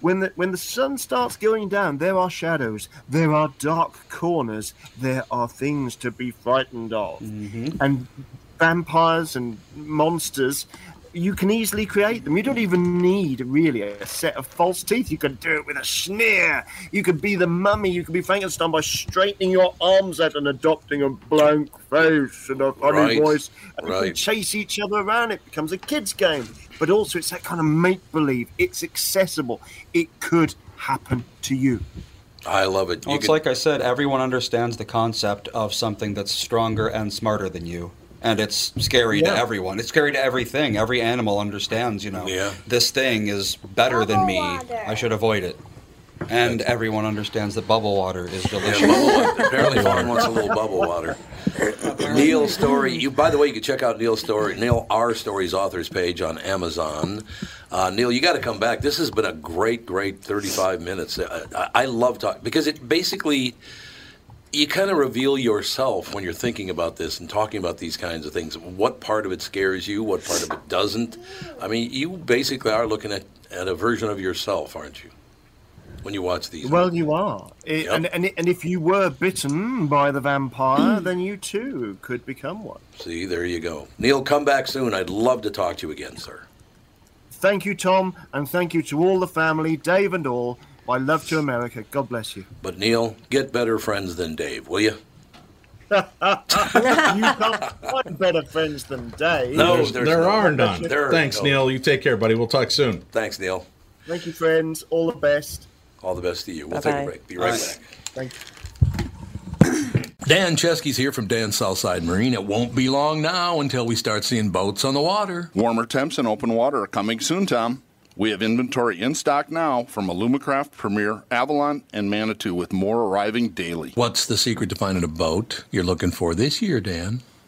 when the when the sun starts going down, there are shadows, there are dark corners, there are things to be frightened of, mm-hmm. and vampires and monsters. you can easily create them. You don't even need really a set of false teeth. You can do it with a sneer. You could be the mummy. You could be Frankenstein by straightening your arms out and adopting a blank face and a funny Right, voice. And you can chase each other around. It becomes a kid's game. But also, it's that kind of make believe. It's accessible. It could happen to you. I love it. Well, it's can- like I said, everyone understands the concept of something that's stronger and smarter than you. And it's scary Yeah. to everyone. It's scary to everything. Every animal understands, you know, Yeah. this thing is better than me. I should avoid it. And everyone understands that bubble water is delicious. Yeah, <laughs> bubble water. Apparently, Fawn wants a little bubble water. Neil Storey. You, by the way, you can check out Neil Storey, Neil R. Storey's authors page on Amazon. Uh, Neil, you got to come back. This has been a great, great 35 minutes. Uh, I, I love talking because it basically you kind of reveal yourself when you're thinking about this and talking about these kinds of things. What part of it scares you? What part of it doesn't? I mean, you basically are looking at, at a version of yourself, aren't you? When you watch these. Well, you are. It, Yep. and, and, and if you were bitten by the vampire, hmm. then you too could become one. See, there you go. Neil, come back soon. I'd love to talk to you again, sir. Thank you, Tom, and thank you to all the family, Dave and all. My love to America. God bless you. But Neil, get better friends than Dave, will you? <laughs> you can't find better friends than Dave. No, There's- there's there no- are none. there are Thanks, no- Neil. You take care, buddy. We'll talk soon. Thanks, Neil. Thank you, friends. All the best. All the best to you. We'll take a break. Be right Bye. back. Thank you. Dan Chesky's here from Dan Southside Marine. It won't be long now until we start seeing boats on the water. Warmer temps and open water are coming soon, Tom. We have inventory in stock now from Alumacraft, Premier, Avalon, and Manitou, with more arriving daily. What's the secret to finding a boat you're looking for this year, Dan?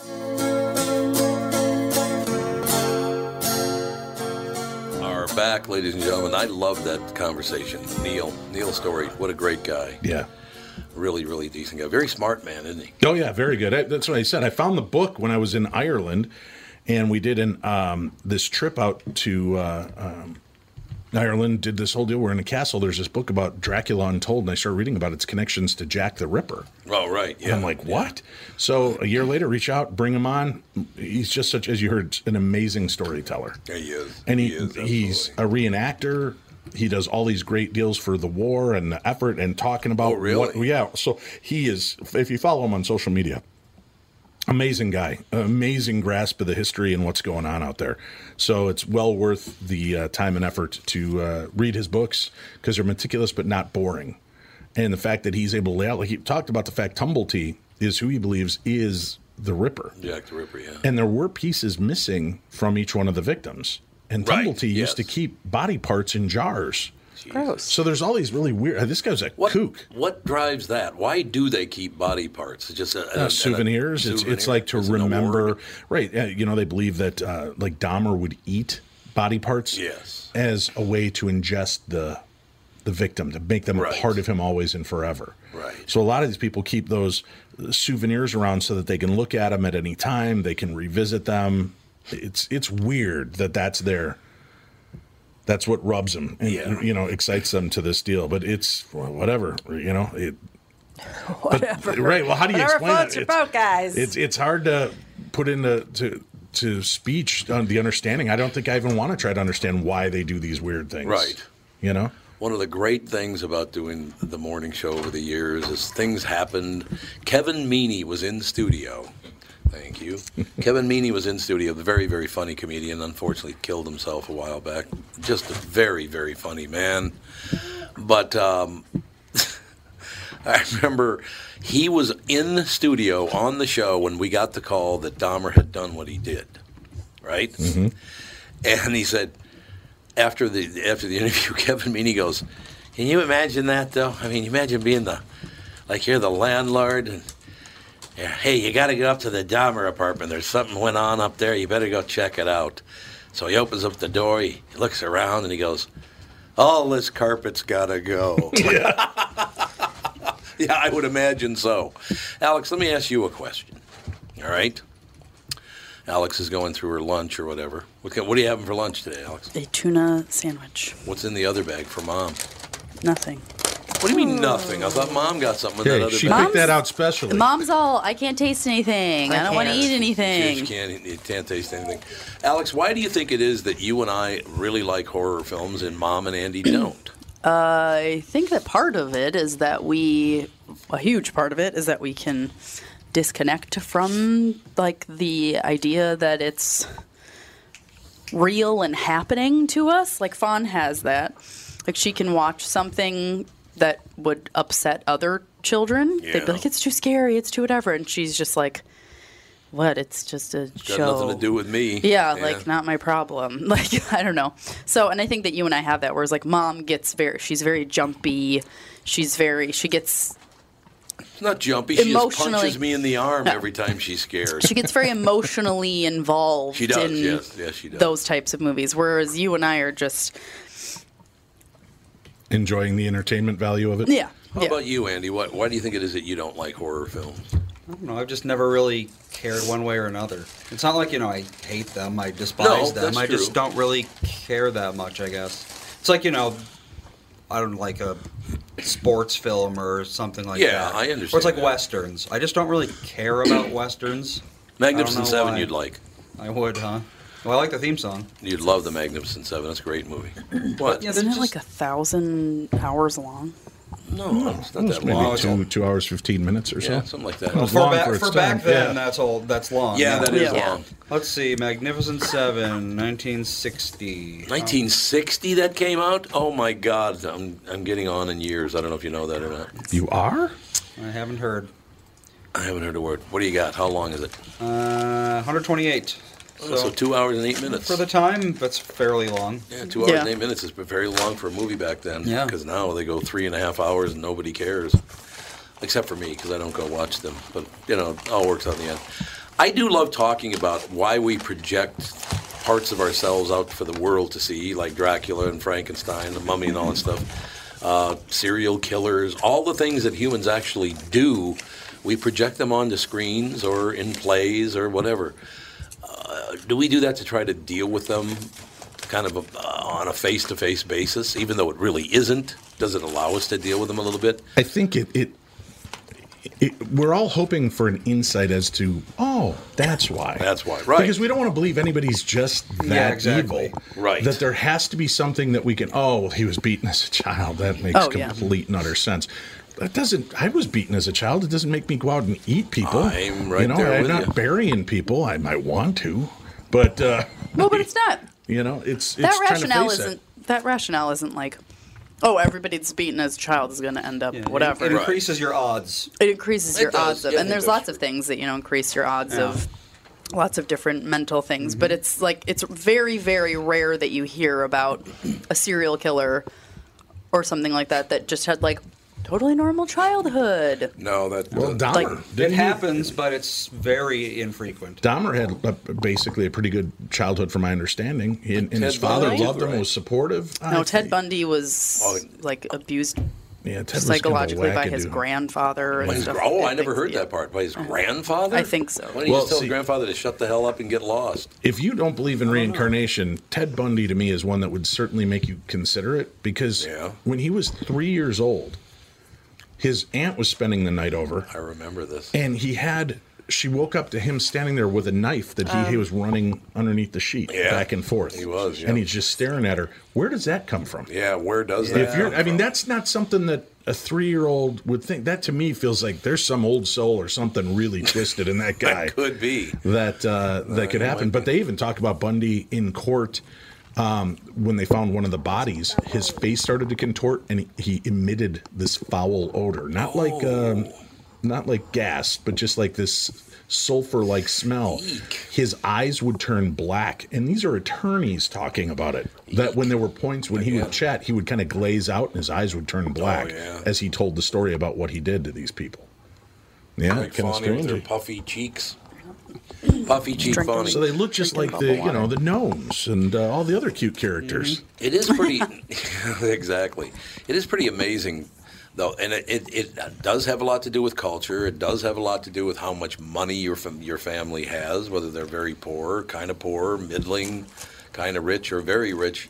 Are back, ladies and gentlemen. I love that conversation. Neil, Neil Storey, what a great guy. Yeah. Really, really decent guy. Very smart man, isn't he? Oh yeah, very good. I, that's what I said. I found the book when I was in Ireland, and we did an um, this trip out to uh, um, Ireland. Did this whole deal. We're in a castle. There's this book about Dracula Untold, and I started reading about its connections to Jack the Ripper. Oh, right. And I'm like, what? So a year later, reach out, bring him on. He's just such, as you heard, an amazing storyteller. Yeah, he is. And he, He is, he's a reenactor. He does all these great deals for the war and the effort and talking about Oh, really? what yeah. So he is if you follow him on social media, amazing guy, amazing grasp of the history and what's going on out there. So it's well worth the uh, time and effort to uh, read his books because they're meticulous but not boring. and the fact that he's able to lay out, like he talked about the fact Tumblety is who he believes is the Ripper. Jack the Ripper, yeah. And there were pieces missing from each one of the victims. And Right, Tumblety used to keep body parts in jars. Gross. So there's all these really weird. This guy's a What, kook. what drives that? Why do they keep body parts? It's just a, a- Uh, a- souvenirs. It's it's like to It's remember. Right. uh, You know, they believe that uh, like Dahmer would eat body parts. Yes. As a way to ingest the the victim to make them Right. a part of him always and forever. Right. So a lot of these people keep those souvenirs around so that they can look at them at any time. They can revisit them. It's it's weird that that's their. That's what rubs them, and Yeah. you know, excites them to this deal. But it's well, whatever, you know. It, <laughs> Whatever. right. Well, how do you Whatever explain floats it? your It's- boat, guys. It's it's hard to put into to to speech on the understanding. I don't think I even want to try to understand why they do these weird things. Right. You know. One of the great things about doing the morning show over the years is things happened. Kevin Meaney was in studio. Thank you. <laughs> Kevin Meaney was in studio, the very, very funny comedian. Unfortunately, killed himself a while back. Just a very, very funny man. But um, <laughs> I remember he was in the studio on the show when we got the call that Dahmer had done what he did, right? And he said, after the after the <laughs> interview, Kevin Meaney goes, "Can you imagine that though? I mean, imagine being the like you're the landlord and hey, you got to get up to the Dahmer apartment. There's something went on up there. You better go check it out." So he opens up the door. He looks around and he goes, "All this carpet's got to go." <laughs> <laughs> yeah, I would imagine so. Alex, let me ask you a question. All right. Alex is going through her lunch or whatever. What, can- what are you having for lunch today, Alex? A tuna sandwich. What's in the other bag for mom? Nothing. What do you mean nothing? I thought mom got something in that Okay, other she bag. picked that out specially. Mom's all, I can't taste anything. I, don't want to can't. eat anything. You can't, you can't taste anything. Alex, why do you think it is that you and I really like horror films and mom and Andy <clears throat> don't? I think that part of it is that we, a huge part of it is that we can disconnect from like the idea that it's real and happening to us. Like Fawn has that. Like she can watch something that would upset other children. They'd be like, "It's too scary. It's too whatever," and she's just like, "What? It's just a Got show." nothing to do with me. Yeah, like not my problem. <laughs> Like I don't know. So, and I think that you and I have that. Whereas like mom gets very, she's very jumpy. She's very, she gets, It's not jumpy. She just punches me in the arm every time she's scared. she gets very <laughs> emotionally involved. She does, in yes, yes, she does. Those types of movies. Whereas you and I are just, Enjoying the entertainment value of it. yeah. How yeah. about you, Andy? What, why do you think it is that you don't like horror films? I don't know. I've just never really cared one way or another. It's not like you know I hate them. I despise No, them. that's I just don't really care that much. I guess it's like you know, I don't like a sports film or something like Yeah, that. Yeah, I understand. Or it's like that. westerns. I just don't really care about westerns. Magnificent I don't know Seven, why. you'd like. I would, huh? Well, I like the theme song. You'd love the Magnificent Seven. That's a great movie. <clears throat> What? Yeah, Isn't they're it like a thousand hours long? No, it's not It's that maybe long. two two hours fifteen minutes or so. Yeah, something like that. Well, it's for long back, for for its back then, Yeah. that's all. That's long. Yeah, that is Yeah. long. Let's see, Magnificent Seven, 1960. 1960 that came out. Oh my God, I'm I'm getting on in years. I don't know if you know that or not. You are? I haven't heard. I haven't heard a word. What do you got? How long is it? Uh, 128. Oh, so, two hours and eight minutes. For the time, that's fairly long. yeah, two hours Yeah. and eight minutes is very long for a movie back then. Yeah. Because now they go three and a half hours and nobody cares, except for me because I don't go watch them. But you know, it all works out in the end. I do love talking about why we project parts of ourselves out for the world to see, like Dracula and Frankenstein, the Mummy, and all that stuff. Uh, serial killers, all the things that humans actually do, we project them onto screens or in plays or whatever. Do we do that to try to deal with them kind of uh, on a face-to-face basis, even though it really isn't? Does it allow us to deal with them a little bit? I think it, it, it. We're all hoping for an insight as to, oh, that's why. That's why, right. Because we don't want to believe anybody's just that Yeah, exactly. evil. Right. That there has to be something that we can. Oh, well, he was beaten as a child. That makes Oh, yeah. complete and utter sense. That doesn't. I was beaten as a child. It doesn't make me go out and eat people. I'm right You know, there I'm with not you. burying people. I might want to, but uh, No, but it's not. you know, it's, it's that to rationale face it. isn't. That rationale isn't like oh, everybody that's beaten as a child is going to end up Yeah, whatever. It, increases your odds. It increases It your does, odds of, yeah, and there's does. lots of things that you know increase your odds Yeah. of lots of different mental things. But it's like it's very very rare that you hear about a serial killer or something like that that just had like totally normal childhood. No, that Well, Dahmer. Like- It didn't he- happens, but it's very infrequent. Dahmer had a, basically a pretty good childhood, from my understanding. He, and his father Bundy, loved him, right. was supportive. No, I Ted think- Bundy was Oh. like abused Yeah, Ted was psychologically kind of by his grandfather and his- stuff. oh, I never heard yeah. that part. By his uh-huh. grandfather? I think so. Why don't you Well, just tell see- his grandfather to shut the hell up and get lost? If you don't believe in uh-huh. reincarnation, Ted Bundy to me is one that would certainly make you consider it because Yeah. when he was three years old, his aunt was spending the night over, I remember this. and he had. She woke up to him standing there with a knife that he, he was running underneath the sheet Yeah, back and forth. he was, yeah. and he's just staring at her. Where does that come from? Yeah, where does that? If you're, I mean, that's not something that a three-year-old would think. That to me feels like there's some old soul or something really twisted in that <laughs> guy that could be. that uh, that could happen. But they even talk about Bundy in court um, when they found one of the bodies. His face started to contort, and he, he emitted this foul odor, not like um, not like gas, but just like this sulfur-like smell. His eyes would turn black, and these are attorneys talking about it. That when there were points when he would chat, he would kind of glaze out, and his eyes would turn black yeah. as he told the story about what he did to these people. Yeah, kind of with strange. their puffy cheeks. Puffy cheek Drinking- So they look just like the bubble you know the gnomes and uh, all the other cute characters. It is pretty, <laughs> exactly. It is pretty amazing, though, and it, it, it does have a lot to do with culture. It does have a lot to do with how much money your fam- your family has, whether they're very poor, kind of poor, middling, kind of rich, or very rich.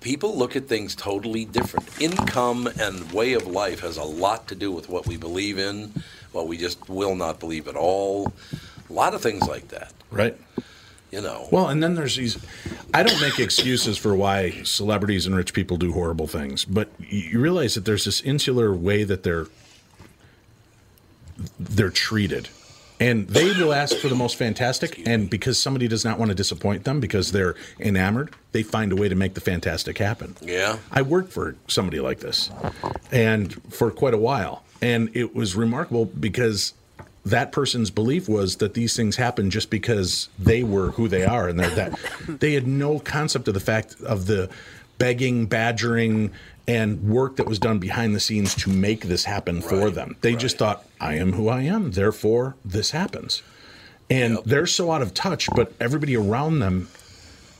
People look at things totally different. Income and way of life has a lot to do with what we believe in, what we just will not believe at all. A lot of things like that, Right. you know. Well, and then there's these. I don't make excuses for why celebrities and rich people do horrible things, but you realize that there's this insular way that they're they're treated. And they will ask for the most fantastic, and because somebody does not want to disappoint them because they're enamored, they find a way to make the fantastic happen. yeah. I worked for somebody like this, and for quite a while, and it was remarkable because that person's belief was that these things happen just because they were who they are, and they're that <laughs> they had no concept of the fact of the begging, badgering, and work that was done behind the scenes to make this happen for Right, them. They just thought, "I am who I am, therefore this happens." And they're so out of touch, but everybody around them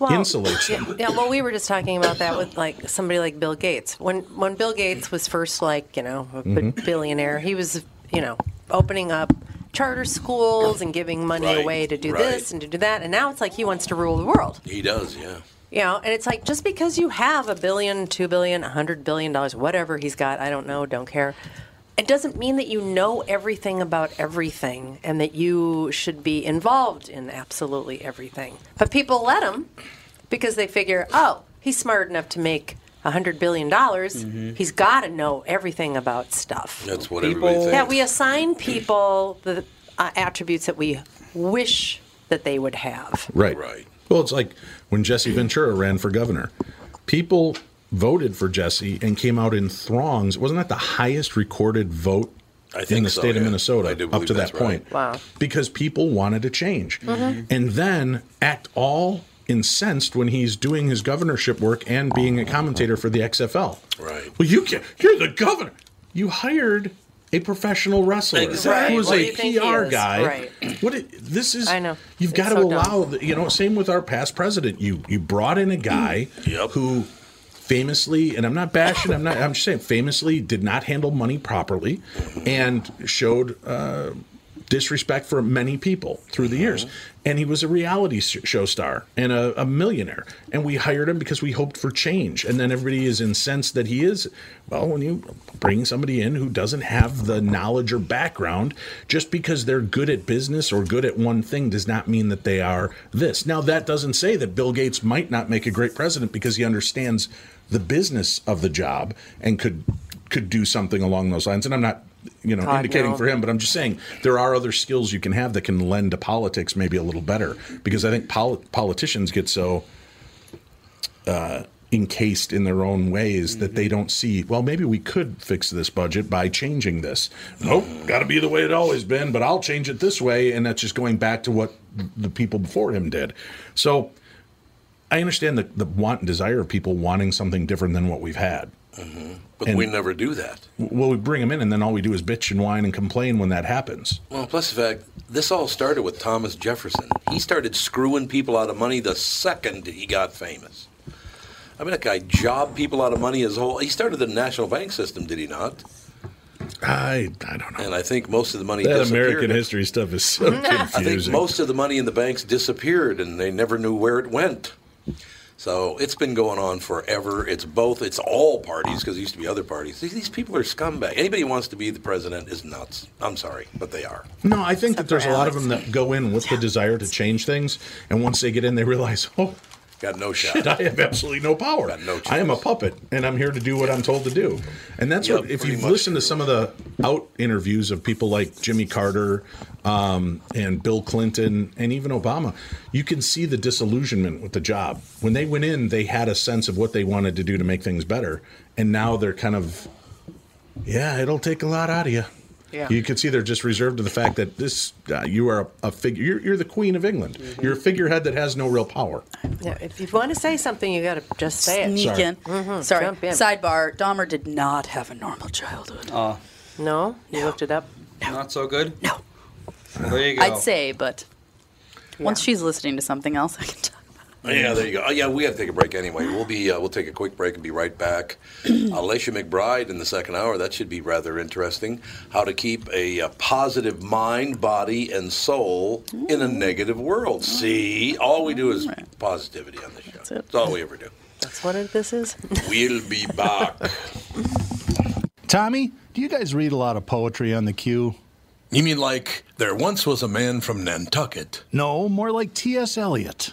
insulates yeah, them. yeah, well, we were just talking about that with like somebody like Bill Gates. When when Bill Gates was first like you know a b- Mm-hmm. billionaire, he was you know opening up charter schools and giving money Right, away to do right. this and to do that, and now it's like he wants to rule the world. He does, yeah. You know, and it's like just because you have a billion, two billion, a hundred billion dollars, whatever he's got, I don't know, don't care. It doesn't mean that you know everything about everything and that you should be involved in absolutely everything. But people let him because they figure, oh, he's smart enough to make hundred billion dollars. He's got to know everything about stuff. That's what People- everybody thinks. Yeah, we assign people the uh, attributes that we wish that they would have. Right. Right. Well, it's like when Jesse Ventura ran for governor. People voted for Jesse and came out in throngs. Wasn't that the highest recorded vote I in the so, state of yeah. Minnesota up to that that's right. point? Wow. Because people wanted to change. Mm-hmm. And then act all incensed when he's doing his governorship work and being a commentator for the XFL. Right. Well, you can't. you're the governor. You hired a professional wrestler Exactly. who was a you think he PR is? guy. Right. What it, this is I know. You've It's got to so dumb. allow the, you know same with our past president. You you brought in a guy Yep. who famously and I'm not bashing I'm not I'm just saying famously did not handle money properly and showed uh, disrespect for many people through the years. Uh-huh. And he was a reality show star and a, a millionaire. And we hired him because we hoped for change. And then everybody is incensed that he is. Well, when you bring somebody in who doesn't have the knowledge or background, just because they're good at business or good at one thing does not mean that they are this. Now, that doesn't say that Bill Gates might not make a great president because he understands the business of the job and could could do something along those lines. And I'm not, you know, God, indicating no. for him, but I'm just saying there are other skills you can have that can lend to politics maybe a little better because I think poli- politicians get so uh, encased in their own ways that they don't see. Well, maybe we could fix this budget by changing this. Nope, got to be the way it always been. But I'll change it this way, and that's just going back to what the people before him did. So I understand the, the want and desire of people wanting something different than what we've had. Mm-hmm. But And- we never do that. Well, we bring them in, and then all we do is bitch and whine and complain when that happens. Well, plus the fact, this all started with Thomas Jefferson. He started screwing people out of money the second he got famous. I mean, that guy jobbed people out of money his whole. He started the national bank system, did he not? I I don't know. And I think most of the money That disappeared. American history stuff is so <laughs> I think confusing. most of the money in the banks disappeared, and they never knew where it went. So it's been going on forever. It's both. It's all parties because there used to be other parties. These, these people are scumbag. Anybody who wants to be the president is nuts. I'm sorry, but they are. No, I think that there's a lot of them that go in with the desire to change things, and once they get in, they realize, <laughs> oh, Got no shot. shit, <laughs> I have absolutely no power. Got no I am a puppet, and I'm here to do what I'm told to do. And that's Yep, what, if you've listened to some of the out interviews of people like Jimmy Carter um, and Bill Clinton and even Obama, you can see the disillusionment with the job. When they went in, they had a sense of what they wanted to do to make things better, and now they're kind of, yeah, it'll take a lot out of you. Yeah. You can see they're just reserved to the fact that this uh, you are a, a figure. You're, you're the queen of England. Mm-hmm. You're a figurehead that has no real power. Yeah, if you want to say something, you got to just say it. Sneak in. Mhm, Sorry. jump in. Sidebar: Dahmer did not have a normal childhood. Uh, No, you looked it up. Not so good? No. There you go. I'd say, but once she's listening to something else, I can talk. Yeah, there you go. Oh, yeah, we have to take a break anyway. We'll be uh, we'll take a quick break and be right back. <clears throat> Alicia McBride in the second hour. That should be rather interesting. How to keep a, uh positive mind, body, and soul in a negative world. See, all we do is positivity on this show. That's, it. all we ever do. That's what it, this is. <laughs> We'll be back. Tommy, do you guys read a lot of poetry on the queue? You mean like there once was a man from Nantucket? No, more like T.S. Eliot.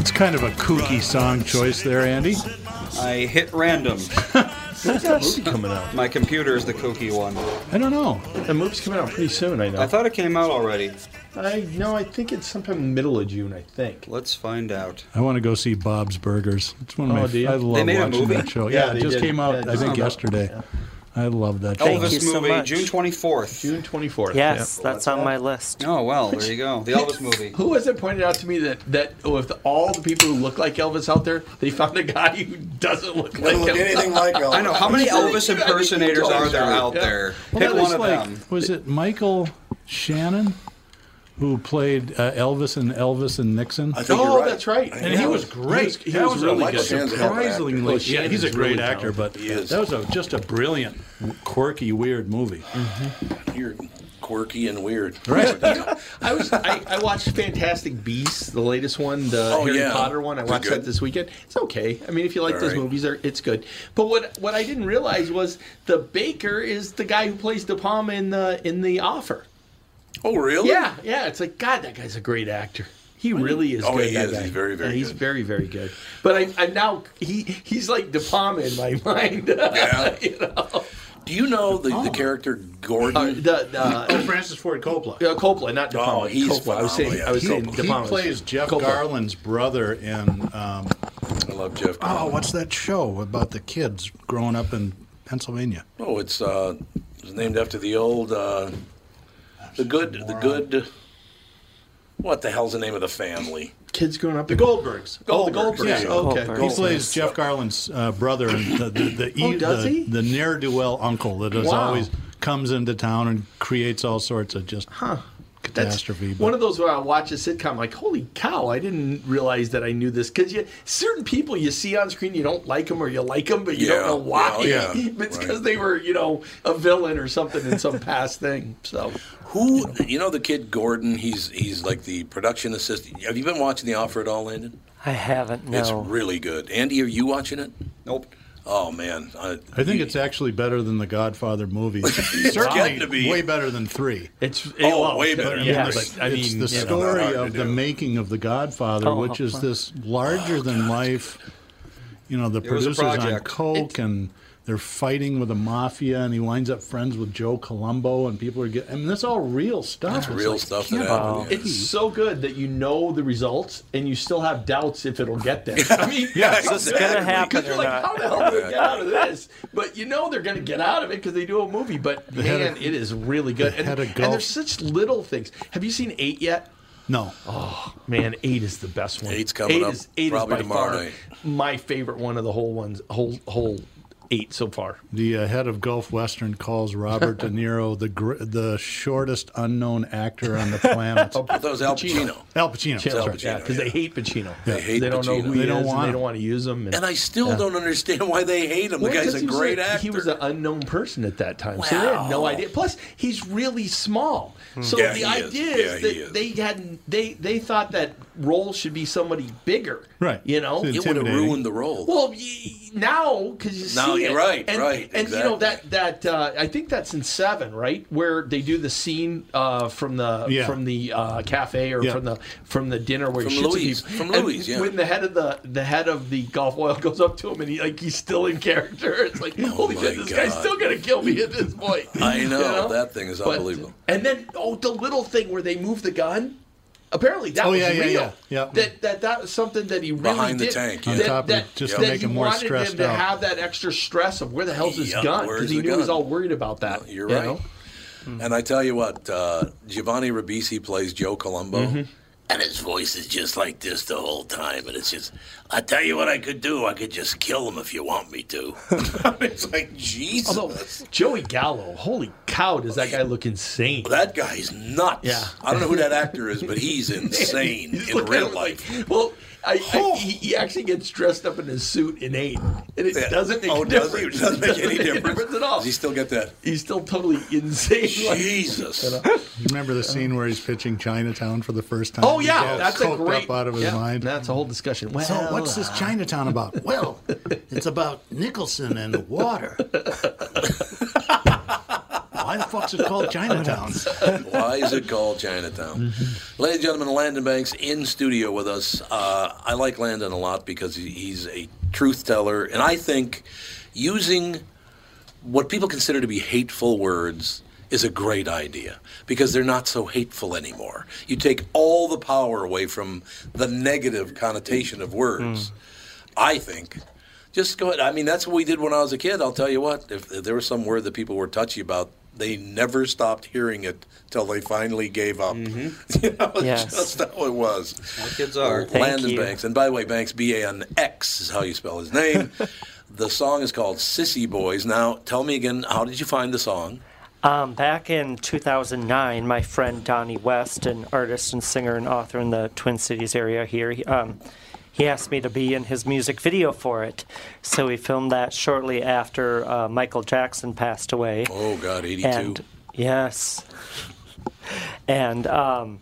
It's kind of a kooky song choice there, Andy. I hit random. <laughs> When's that movie coming out? My computer is the kooky one. I don't know. The movie's coming out pretty soon, I know. I thought it came out already. I no, I think it's sometime middle of June. I think. Let's find out. I want to go see Bob's Burgers. It's one of oh, my. Oh, do you? I love They made a watching movie? that show. Yeah, Yeah, they it just did. came out. Yeah, I just think came out. yesterday. I love that oh, show. Thank Elvis you so movie, much. June 24th. June twenty fourth. Yes, that's on my list. Oh, well, there you go. The Elvis movie. <laughs> Who was it pointed out to me that that oh, with all the people who look like Elvis out there, they found a guy who doesn't look like look Elvis. anything like Elvis. <laughs> I know. How many <laughs> Elvis impersonators are there out Yeah. there? Well, Pick that was one of like- them. Was it Michael Shannon who played uh, Elvis and Elvis and Nixon? I think Oh, right. that's right. and he was great. He was, he that was was, really a, good. Shannon's a hell of an actor. surprisingly. Well, Yeah, he's a great really actor, but He is. that was a, just a brilliant, quirky, weird movie. You're quirky and weird. Right. <laughs> <laughs> I was I, I watched Fantastic Beasts, the latest one, the Oh, Harry yeah. Potter one. I watched that this weekend. It's okay. I mean, if you like All those right. movies, are it's good. But what what I didn't realize was the baker is the guy who plays De Palma in the in the Offer. Oh, really? Yeah, yeah. It's like God, that guy's a great actor. He really is. Oh, good, he that is. guy. He's very, very Yeah, He's good. very, very good. But I, I now he he's like De Palma in my <laughs> mind. Yeah. <laughs> you know, Do you know the, the character Gordon? Uh, the, the, oh, Francis Ford Coppola. uh, Coppola, not De Palma. Oh, he's Coppola. I was saying. phenomenal, I was yeah. saying De He plays Jeff Coppola. Garlin's brother in. Um, I love Jeff. oh, what's that show about the kids growing up in Pennsylvania? Oh, it's uh, it's named after the old, uh, the good, the good. What the hell's the name of the family? Kids growing up. The Goldbergs. Oh, the Goldbergs, Goldbergs. yeah. Okay. Goldbergs. He plays Jeff Garlin's uh, brother and the the, the, Oh, does the, he? the ne'er do well uncle that is Wow. always comes into town and creates all sorts of just catastrophe. That's but- one of those where I watch a sitcom like, holy cow, I didn't realize that I knew this because certain people you see on screen you don't like them or you like them but you Yeah, don't know why. yeah, yeah, <laughs> it's right. because they were you know a villain or something in some past thing. So Who you know the kid Gordon? He's he's like the production assistant. Have you been watching The Offer at all, Landyn? I haven't. No. It's really good. Andy, are you watching it? Nope. Oh man, I, I think it's actually better than the Godfather movies. <laughs> getting Certainly, to be. way better than three. it's Oh, way better. Yeah, It's- but I it's mean, the you know, story of the do. making of the Godfather, Oh, which is wow. this larger than oh, life. You know, the It producers on project. coke and they're fighting with the mafia, and he winds up friends with Joe Colombo, and people are getting. I mean, that's all real stuff. That's It's real like, stuff can't that happened. believe It's so good that you know the results and you still have doubts if it'll get there. <laughs> I mean, Yeah, it's it's gonna happen Because you're like, not. how the hell do they get out of this? But you know they're going to get out of it because they do a movie. But head man, of- it is really good. the And, head and there's such little things. Have you seen Eight yet? No. Oh man, Eight is the best one. Eight's coming eight up Is, eight probably is by tomorrow far night. my favorite one of the whole ones. Whole whole eight so far. The uh, head of Gulf Western calls Robert De Niro the gr- the shortest unknown actor on the <laughs> planet. I thought it was Al Pacino. Al Pacino. That's sorry. right. Yeah, because yeah. they hate Pacino. They hate They don't know Pacino. who They he don't is, and want they don't want to use him. And I still don't understand why they hate him. Well, the guy's a he was great actor. He was an unknown person at that time, so they had no idea. Plus, he's really small. So Yeah, the he is. idea Yeah, is that he they had they they thought that role should be somebody bigger, Right. You know, it would have ruined the role. well, now because you Now see you're it. right, and, right, and you know that that uh, I think that's in seven, right, where they do the scene uh, from the Yeah. from the uh, cafe or Yeah. from the from the dinner where From he shoots Louise. people. From And Louise, yeah. When the head of the the head of the golf oil goes up to him and he like he's still in character. <laughs> It's like holy Oh my shit, this guy's still gonna kill me at this point. I know, You that thing is But- unbelievable. And then oh, the little thing where they move the gun. Apparently that Oh, was yeah, yeah, real. yeah, yeah. That that that was something that he really Behind the did. tank, On yeah. top of that, it, just to that make him more wanted stressed him to have that extra stress of where the hell's his Yeah, gun because he the knew he was all worried about that. You're you right. know? And I tell you what, uh, Giovanni Ribisi plays Joe Colombo, Mm-hmm. And his voice is just like this the whole time. And it's just, I tell you what I could do. I could just kill him if you want me to. <laughs> <laughs> it's like Jesus. Although Joey Gallo, holy cow, does that guy look insane? that guy's nuts. Yeah. I don't know who that actor is, but he's <laughs> insane He's in real life. Like, well, I, I, he, he actually gets dressed up in his suit in eight, and it Yeah. doesn't oh, make Oh, a does difference. It <laughs> doesn't make any difference. at all. Does he still get that? He's still totally insane. <laughs> like- Jesus. You remember the scene where he's pitching Chinatown for the first time? Oh yeah, that's a coked great. up out of his yeah, mind. That's a whole discussion. Well, So what's this uh, Chinatown about? <laughs> Well, it's about Nicholson and the water. Why the fuck's it called Chinatown? <laughs> Why is it called Chinatown? Ladies and gentlemen, Landyn Banx in studio with us. Uh, I like Landyn a lot because he's a truth teller, and I think using what people consider to be hateful words is a great idea because they're not so hateful anymore. You take all the power away from the negative connotation of words. I think. Just go ahead. I mean, that's what we did when I was a kid. I'll tell you what. If, if there was some word that people were touchy about, they never stopped hearing it till they finally gave up. <laughs> you know, Yes. just how it was. My kids are. Thank Landyn you. Banx. And by the way, Banx, B A N X is how you spell his name. <laughs> the song is called Sissy Boys. Now, tell me again, how did you find the song? Um, back in 2009, my friend Donnie West, an artist and singer and author in the Twin Cities area here, he, um, he asked me to be in his music video for it. So we filmed that shortly after uh, Michael Jackson passed away. Oh, God, 82. And yes. And um,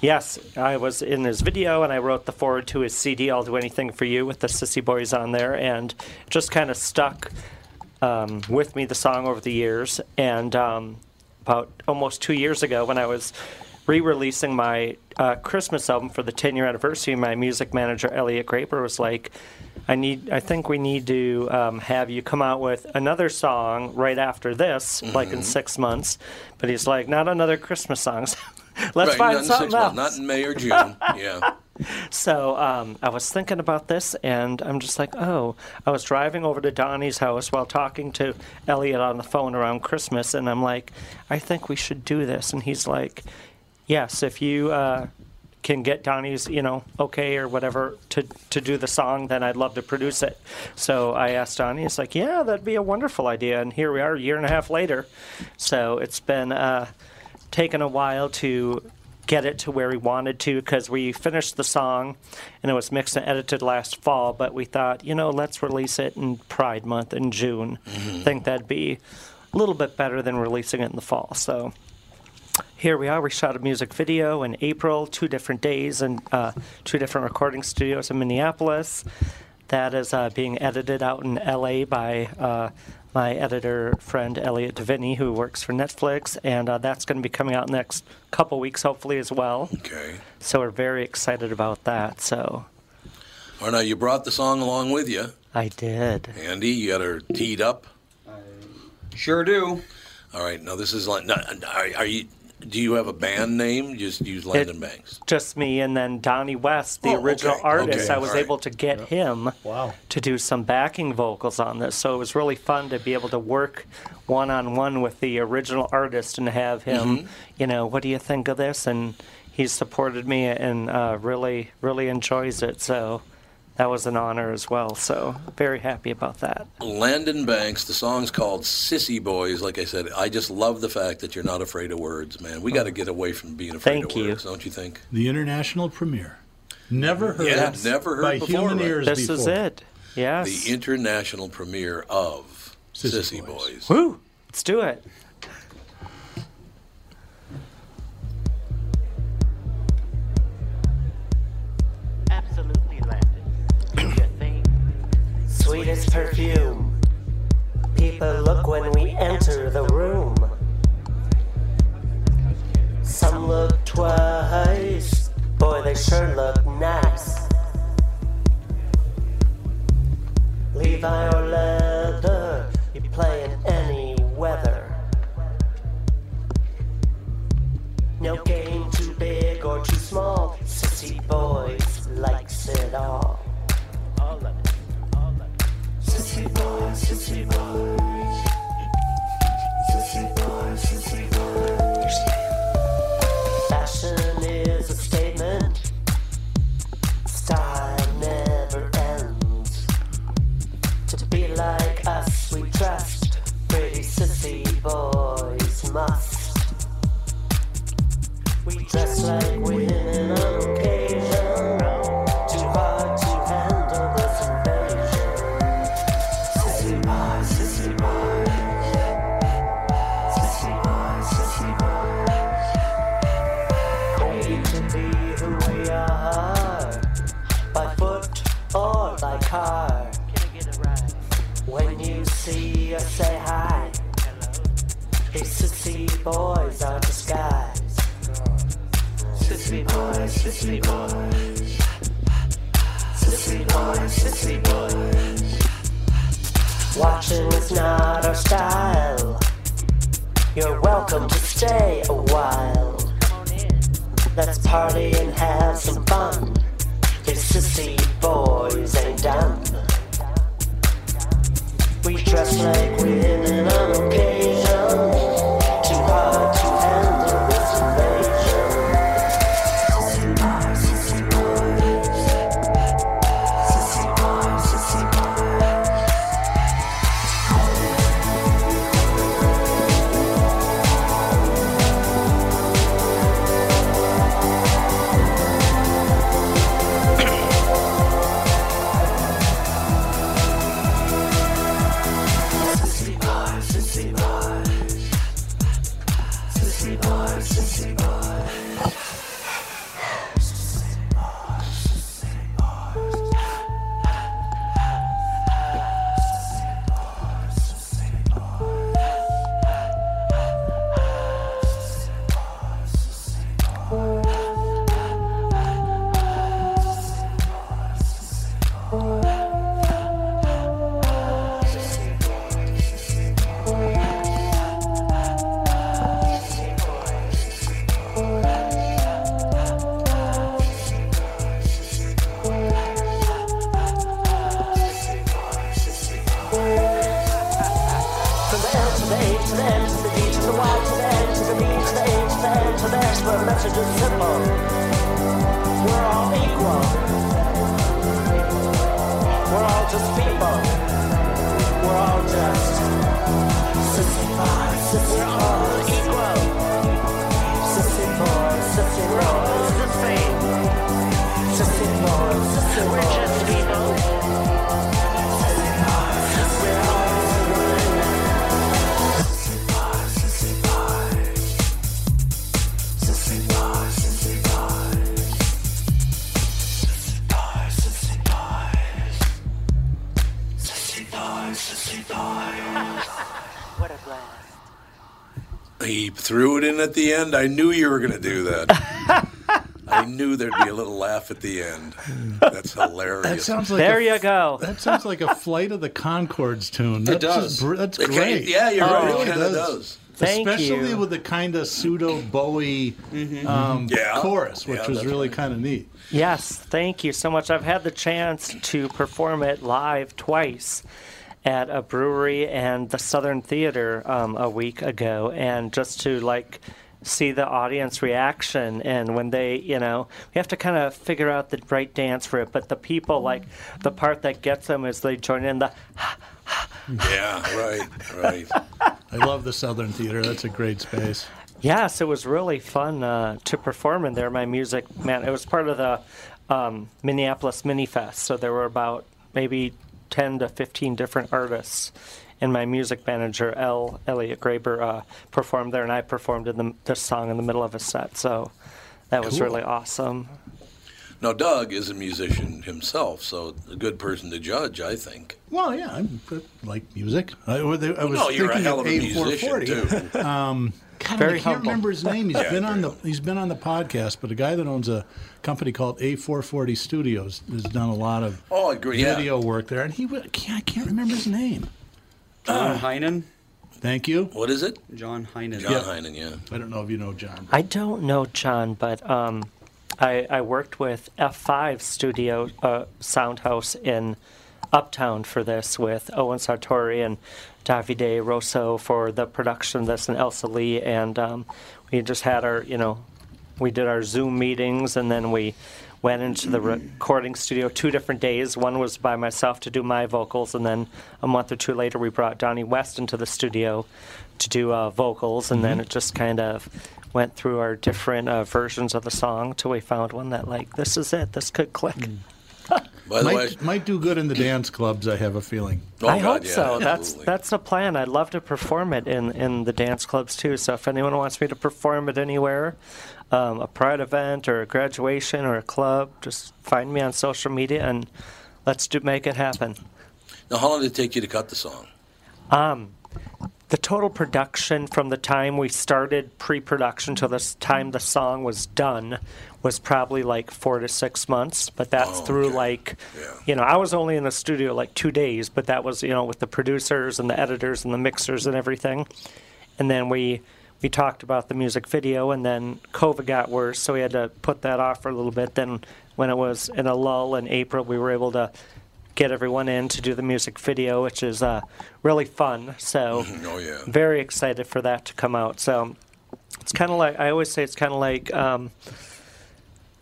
yes, I was in his video and I wrote the forward to his CD, I'll Do Anything for You, with the Sissy Boys on there. And just kind of stuck um, with me, the song, over the years. And um, about almost two years ago, when I was re releasing my uh, Christmas album for the 10 year anniversary, my music manager, Elliot Graper, was like, I need. I think we need to um, have you come out with another song right after this, like in Mhm. six months. But he's like, not another Christmas song. <laughs> Let's right, find something else. months, not in May or June. yeah. <laughs> So um, I was thinking about this, and I'm just like, oh, I was driving over to Donnie's house while talking to Elliot on the phone around Christmas, and I'm like, I think we should do this. And he's like, yes, if you uh, can get Donnie's, you know, okay or whatever to to do the song, then I'd love to produce it. So I asked Donnie. He's like, yeah, that'd be a wonderful idea. And here we are, a year and a half later. So it's been uh, taken a while to get it to where we wanted to because we finished the song and it was mixed and edited last fall. But we thought, you know, let's release it in Pride Month in June. Mhm. think that'd be a little bit better than releasing it in the fall. So here we are. We shot a music video in April, two different days, and uh, two different recording studios in Minneapolis. That is uh, being edited out in LA by uh, my editor friend Elliot Deviney, who works for Netflix, and uh, that's going to be coming out next couple weeks, hopefully as well. Okay. So we're very excited about that. So All right, now you brought the song along with you. I did. Andy, you got her teed up. I sure do. All right, now this is like, are, are you? Do you have a band name? Just use Landyn It- Banx. just me and then Donnie West, the Oh, original okay, artist. okay, I was all right. able to get him to do some backing vocals on this. So it was really fun to be able to work one on one with the original artist and have him, Mhm. you know, what do you think of this? And he supported me and uh, really, really enjoys it. So that was an honor as well. So very happy about that. Landyn Banx. The song's called "Sissy Boys." Like I said, I just love the fact that you're not afraid of words, man. We got to get away from being afraid Thank of you. words, don't you think? The international premiere. Never heard Yeah, it never heard by before, human right? ears This before. is it. Yes. The international premiere of Sissy, Boys. Woo! Let's do it. Absolutely, Sweetest perfume. People look when we enter the room. Some look twice. Boy, they sure look nice. Levi or leather, you play in any weather. No game too big or too small. Sissy boys likes it all. All of must. We dress like women boys are disguised. Sissy boys, sissy boys. Sissy boys, sissy boys. Watching is not our style. You're welcome to stay a while. Let's party and have some fun. These sissy boys ain't done. We dress like we're in an occasion. Threw it in at the end. I knew you were going to do that. <laughs> I knew there'd be a little laugh at the end. That's hilarious. That sounds like There a- you go. That sounds like a Flight of the Conchords tune. That's does. just br- that's It great. kinda- yeah, you're Oh, right. it It really kind of does. Thank Especially you. with the kind of pseudo Bowie um, Yeah. chorus, which Yeah, was really right. kind of neat. Yes, thank you so much. I've had the chance to perform it live twice at a brewery and the Southern Theater um, a week ago, and just to like see the audience reaction and when they you know we have to kind of figure out the right dance for it but the people like the part that gets them is they join in the <laughs> Yeah, right, right. I love the Southern Theater. That's a great space. Yes, it was really fun uh, to perform in there. My music, man, it was part of the um, Minneapolis Mini Fest, so there were about maybe 10 to 15 different artists. And my music manager, L. Elliot Graber, uh, performed there, and I performed in the, this song in the middle of a set. So that was Cool. really awesome. Now, Doug is a musician himself, so a good person to judge, I think. Well, yeah, I like music. I, I was no, you're a thinking hell of of a musician, A440. too. <laughs> um, God, Very I can't humble. remember his name. He's Yeah, been on very the he's been on the podcast, but a guy that owns a company called A440 Studios has done a lot of Oh, I agree, yeah. work there, and he wa- can't, I can't remember his name. John Heinen. Thank you. What is it? John Heinen. John Yeah. Heinen, yeah. I don't know if you know John. I don't know John, but um, I, I worked with F5 Studio uh, Soundhouse in Uptown for this with Owen Sartori and Davide Rosso for the production of this and Elsa Lee. And um, we just had our, you know, we did our Zoom meetings and then we went into the recording studio two different days. One was by myself to do my vocals, and then a month or two later, we brought Donnie West into the studio to do uh, vocals, and then it just kind of went through our different uh, versions of the song till we found one that, like, this is it, this could click. By the might, way, might do good in the dance clubs. I have a feeling. Oh, I God, hope yeah, so. That's absolutely. that's the plan. I'd love to perform it in, in the dance clubs too. So if anyone wants me to perform it anywhere, um, a pride event or a graduation or a club, just find me on social media and let's do make it happen. now how long did it take you to cut the song? Um, the total production from the time we started pre-production to the time the song was done was probably like four to six months. But that's Oh, through okay. like, Yeah. you know, I was only in the studio like two days, but that was you know with the producers and the editors and the mixers and everything. and then we we talked about the music video, and then COVID got worse, so we had to put that off for a little bit. Then when it was in a lull in April, we were able to get everyone in to do the music video, which is uh, really fun. So <laughs> Oh, yeah. very excited for that to come out. So it's kind of like I always say it's kind of like um,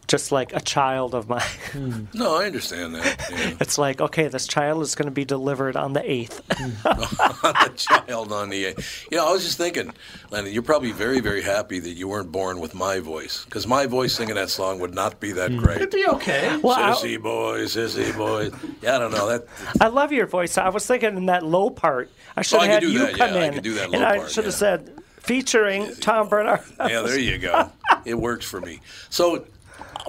just like a child of mine. Hmm. No, I understand that. Yeah. it's like okay, this child is going to be delivered on the eighth. Hmm. <laughs> a child on the. 8th. You know, I was just thinking, Lenny, you're probably very, very happy that you weren't born with my voice, because my voice singing that song would not be that hmm. great. It'd be okay. Well, I- sissy boys, sissy boys. Yeah, I don't know that. I love your voice. I was thinking in that low part. I should Oh, have could had do you that, come yeah, I in, could do that low and low I should have yeah. said featuring Tom Barnard. Yeah, there you go. <laughs> it works for me. So,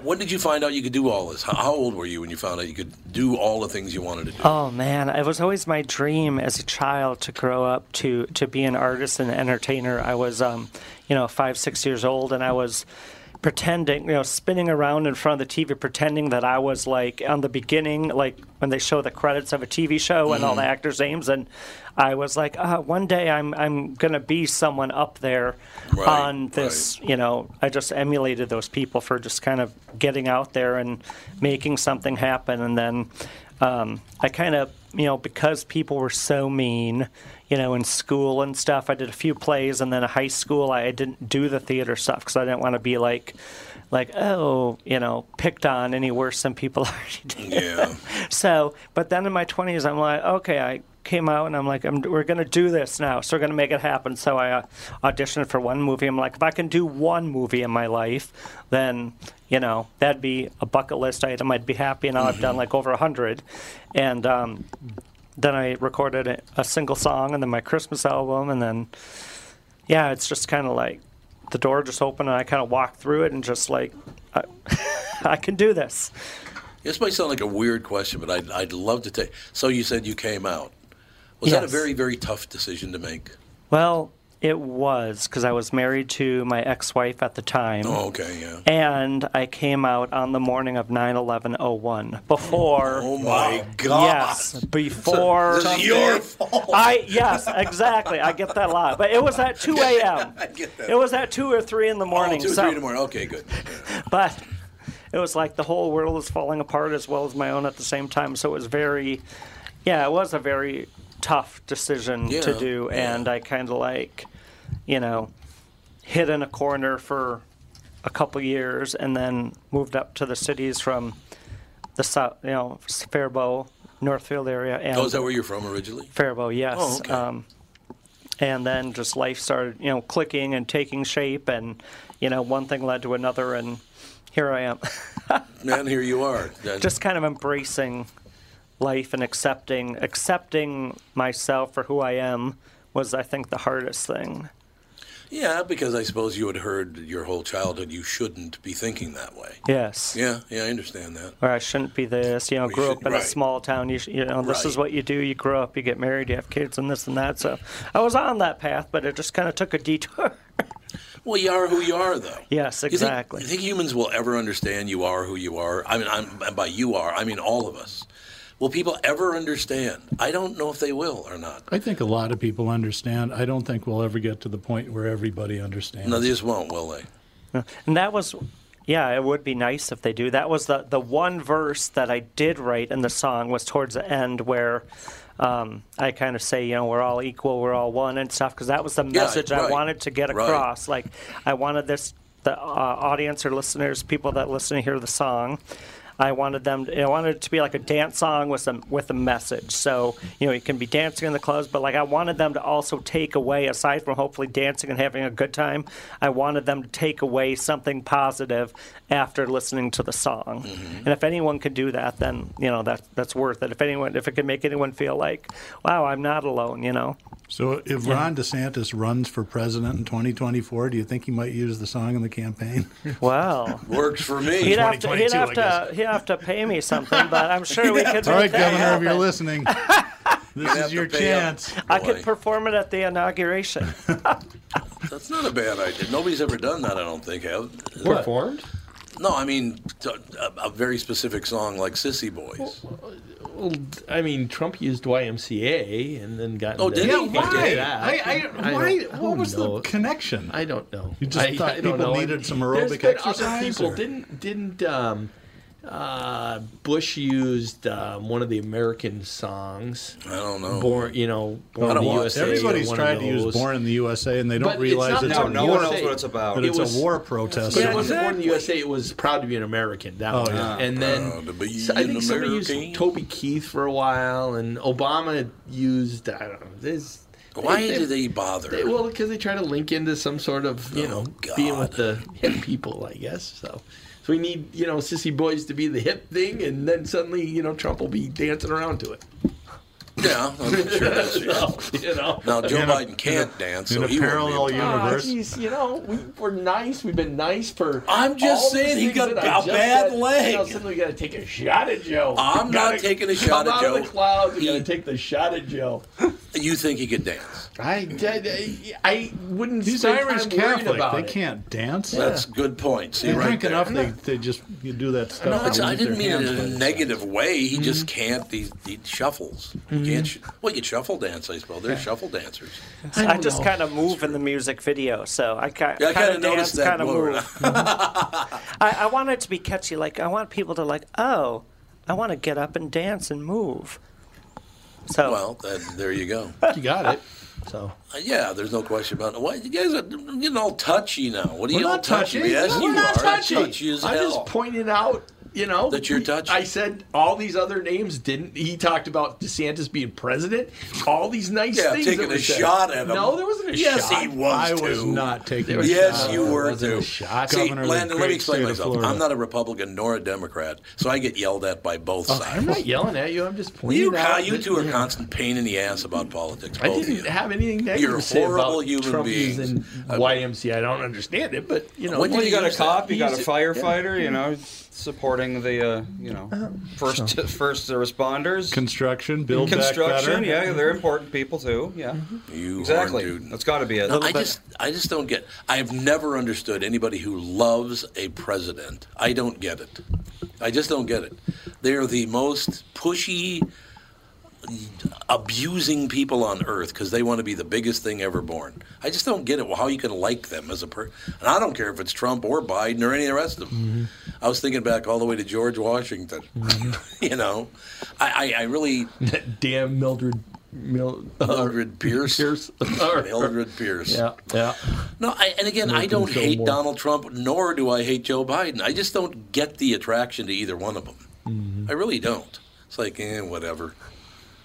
when did you find out you could do all this? How, old were you when you found out you could do all the things you wanted to do? Oh man, it was always my dream as a child to grow up to to be an artist and entertainer. I was, um, you know, five six years old, and I was pretending, you know, spinning around in front of the TV, pretending that I was like on the beginning, like when they show the credits of a TV show and all the Mm-hmm. Mhm. actors' names, and I was like, uh, one day I'm I'm gonna be someone up there Right, on this, you know. I just emulated those people for just kind of getting out there and making something happen, and then um, I kind of, you know, because people were so mean, you know, in school and stuff. I did a few plays, and then in high school, I didn't do the theater stuff because I didn't want to be like, like, oh, you know, picked on any worse than people <laughs> already did. Yeah. <laughs> so, but then in my twenties, I'm like, okay, I came out and I'm like, I'm, we're going to do this now. So we're going to make it happen. So I uh, auditioned for one movie. I'm like, if I can do one movie in my life, then you know that'd be a bucket list item. I'd be happy. And now I've done like over a hundred, and um, then I recorded a, single song and then my Christmas album, and then yeah, it's just kind of like the door just opened and I kind of walked through it and just like I, <laughs> I can do this. This might sound like a weird question, but I'd, I'd love to take. So you said you came out. Was that a very, very tough decision to make? Well, it was because I was married to my ex-wife at the time. Oh, okay, yeah. And I came out on the morning of 9/11/01 before. Oh my God! Yes, before. Is your fault. I yes, exactly. I get that a lot, but it was at 2 <laughs> a.m. I get that. It was at two or three in the oh, morning. Oh, two or so- three in the morning. Okay, good. <laughs> but it was like the whole world was falling apart as well as my own at the same time. So it was very, yeah, it was a very tough decision to do, yeah. and I kind of like, you know, hid in a corner for a couple years, and then moved up to the cities from the south, you know, Faribault, Northfield area, and oh, is that where you're from originally? Faribault, yes. Oh, okay. um, and then just life started, you know, clicking and taking shape, and you know, one thing led to another, and here I am. <laughs> Man, here you are. That- just kind of embracing life and accepting accepting myself for who I am was, I think, the hardest thing. Yeah, because I suppose you had heard your whole childhood you shouldn't be thinking that way. Yes. Yeah, yeah, I understand that. Or I shouldn't be this. You know, grew up in right. a small town. You, sh- you know, this is what you do. You grow up, you get married, you have kids, and this and that. So I was on that path, but it just kind of took a detour. <laughs> Well, you are who you are, though. yes, You think- exactly. You think, humans will ever understand you are who you are? I mean, I'm, and by you are, I mean all of us. Will people ever understand? I don't know if they will or not. I think a lot of people understand. I don't think we'll ever get to the point where everybody understands. No, they just won't, will they? And that was, yeah, it would be nice if they do. That was the the one verse that I did write in the song was towards the end where. Um, I kind of say, you know, we're all equal, we're all one, and stuff, because that was the Yeah, message I wanted to get Right. across. Like, I wanted this, the uh, audience or listeners, people that listen to hear the song, I wanted them. I wanted it to be like a dance song with some with a message. So you know, you can be dancing in the clubs, but like I wanted them to also take away, aside from hopefully dancing and having a good time, I wanted them to take away something positive after listening to the song. Mm-hmm. And if anyone could do that, then you know that that's worth it. If anyone, if it can make anyone feel like, wow, I'm not alone, you know. So if Yeah. Ron DeSantis runs for president in 2024, do you think he might use the song in the campaign? Well, works for me. He'd have to, he'd have to, he'd have to pay me something, but I'm sure we could. All right, make that Governor, if you're listening, <laughs> this is your chance. I could perform it at the inauguration. <laughs> That's not a bad idea. Nobody's ever done that, I don't think. Have Performed? No, I mean t- a, a very specific song like "Sissy Boys." Well, I mean, Trump used YMCA and then got. Oh, into- did he? into Why? I, I, I why? don't- What was knows? the connection? I don't know. You just I, thought I people know. needed some aerobic been exercise, Other people or- didn't didn't um, uh, Bush used um, one of the American songs. I don't know. Born, you know, born in the watch- USA. Everybody's one of tried to use "Born in the USA" and they don't But it's realize not it's, Born a No, the one knows what it's about. But It it's was- a war protest. But Yeah, it wasn't born in the. USA. It was proud to be an American. That Oh, one. yeah. And then Proud to be so I think somebody American. used Toby Keith for a while, and Obama used I don't know. This, Why do they bother? They, well, because they try to link into some sort of you know being with the hip people, I guess. So, so we need you know sissy boys to be the hip thing, and then suddenly you know Trump will be dancing around to it. yeah, I'm sure. that's- <laughs> So, you know. Now Joe In a- Biden can't dance, in so a he won't be parallel universe. Ah, geez, you know, we, we're nice. We've been nice for. I'm just all saying he got that a I just bad said. leg. Now suddenly we got to take a shot at Joe. I'm We not taking a come shot at out Joe. Of the clouds. We got to take the shot at Joe. You think he could dance? I, I, I wouldn't. He's spend Irish time worrying Catholic. About They it. can't dance. That's good point. See They right drink there. enough. They, they just you do that stuff. No, I didn't mean it in a the negative way. He just Mm-hmm. can't. He, he shuffles. He can't. Sh- well, you can shuffle dance, I suppose. There's shuffle dancers. I, don't just kind of move in the music video, so I kind Yeah, I kind kinda dance, kind of move. <laughs> I, I want it to be catchy. Like I want people to like, oh, I want to get up and dance and move. So Well, that, there you go. You got it. <laughs> So Uh, yeah, there's no question about it. Why you guys are getting all touchy now? What are we're you all touchy? touching. Yes, you we're not are. touchy. Touchy as I hell. just pointed out, you know, That you're we- touchy. I said all these other names didn't. He talked about DeSantis being president. All these nice Yeah, things. taking that were a said. shot at him. No, there wasn't a Yes, shot. he was I was not taking. There a Yes, shot. you were it wasn't too. a shot. See, Governor Landyn, let me explain myself. I'm not a Republican nor a Democrat, so I get yelled at by both Oh, sides. I'm not yelling at you. I'm just pointing You, out. you two are know, constant pain in the ass about politics. I both of didn't you. have anything negative You're to say horrible about human Trump beings. using I- YMCA. I don't understand it, but you know, When you got a cop, you got a firefighter, you know, supporting the, uh, you know, first <laughs> first responders. Construction, build back Construction, better. yeah, they're important people too. Yeah, You exactly. horn dude. That's got to be it. No, I just, I just don't get. I have never understood anybody who loves a president. I don't get it. I just don't get it. They're the most pushy, abusing people on earth because they want to be the biggest thing ever born. I just don't get it. Well, How you can like them as a person? And I don't care if it's Trump or Biden or any of the rest of them. I was thinking back all the way to George Washington. <laughs> you know, I, I, I really <laughs> damn Mildred. Mil, uh, Mildred Pierce. Pierce. <laughs> Mildred Pierce. Yeah, yeah. No, I, and again, I don't hate. Donald Trump, nor do I hate Joe Biden. I just don't get the attraction to either one of them. Mm-hmm. I really don't. It's like, eh, whatever.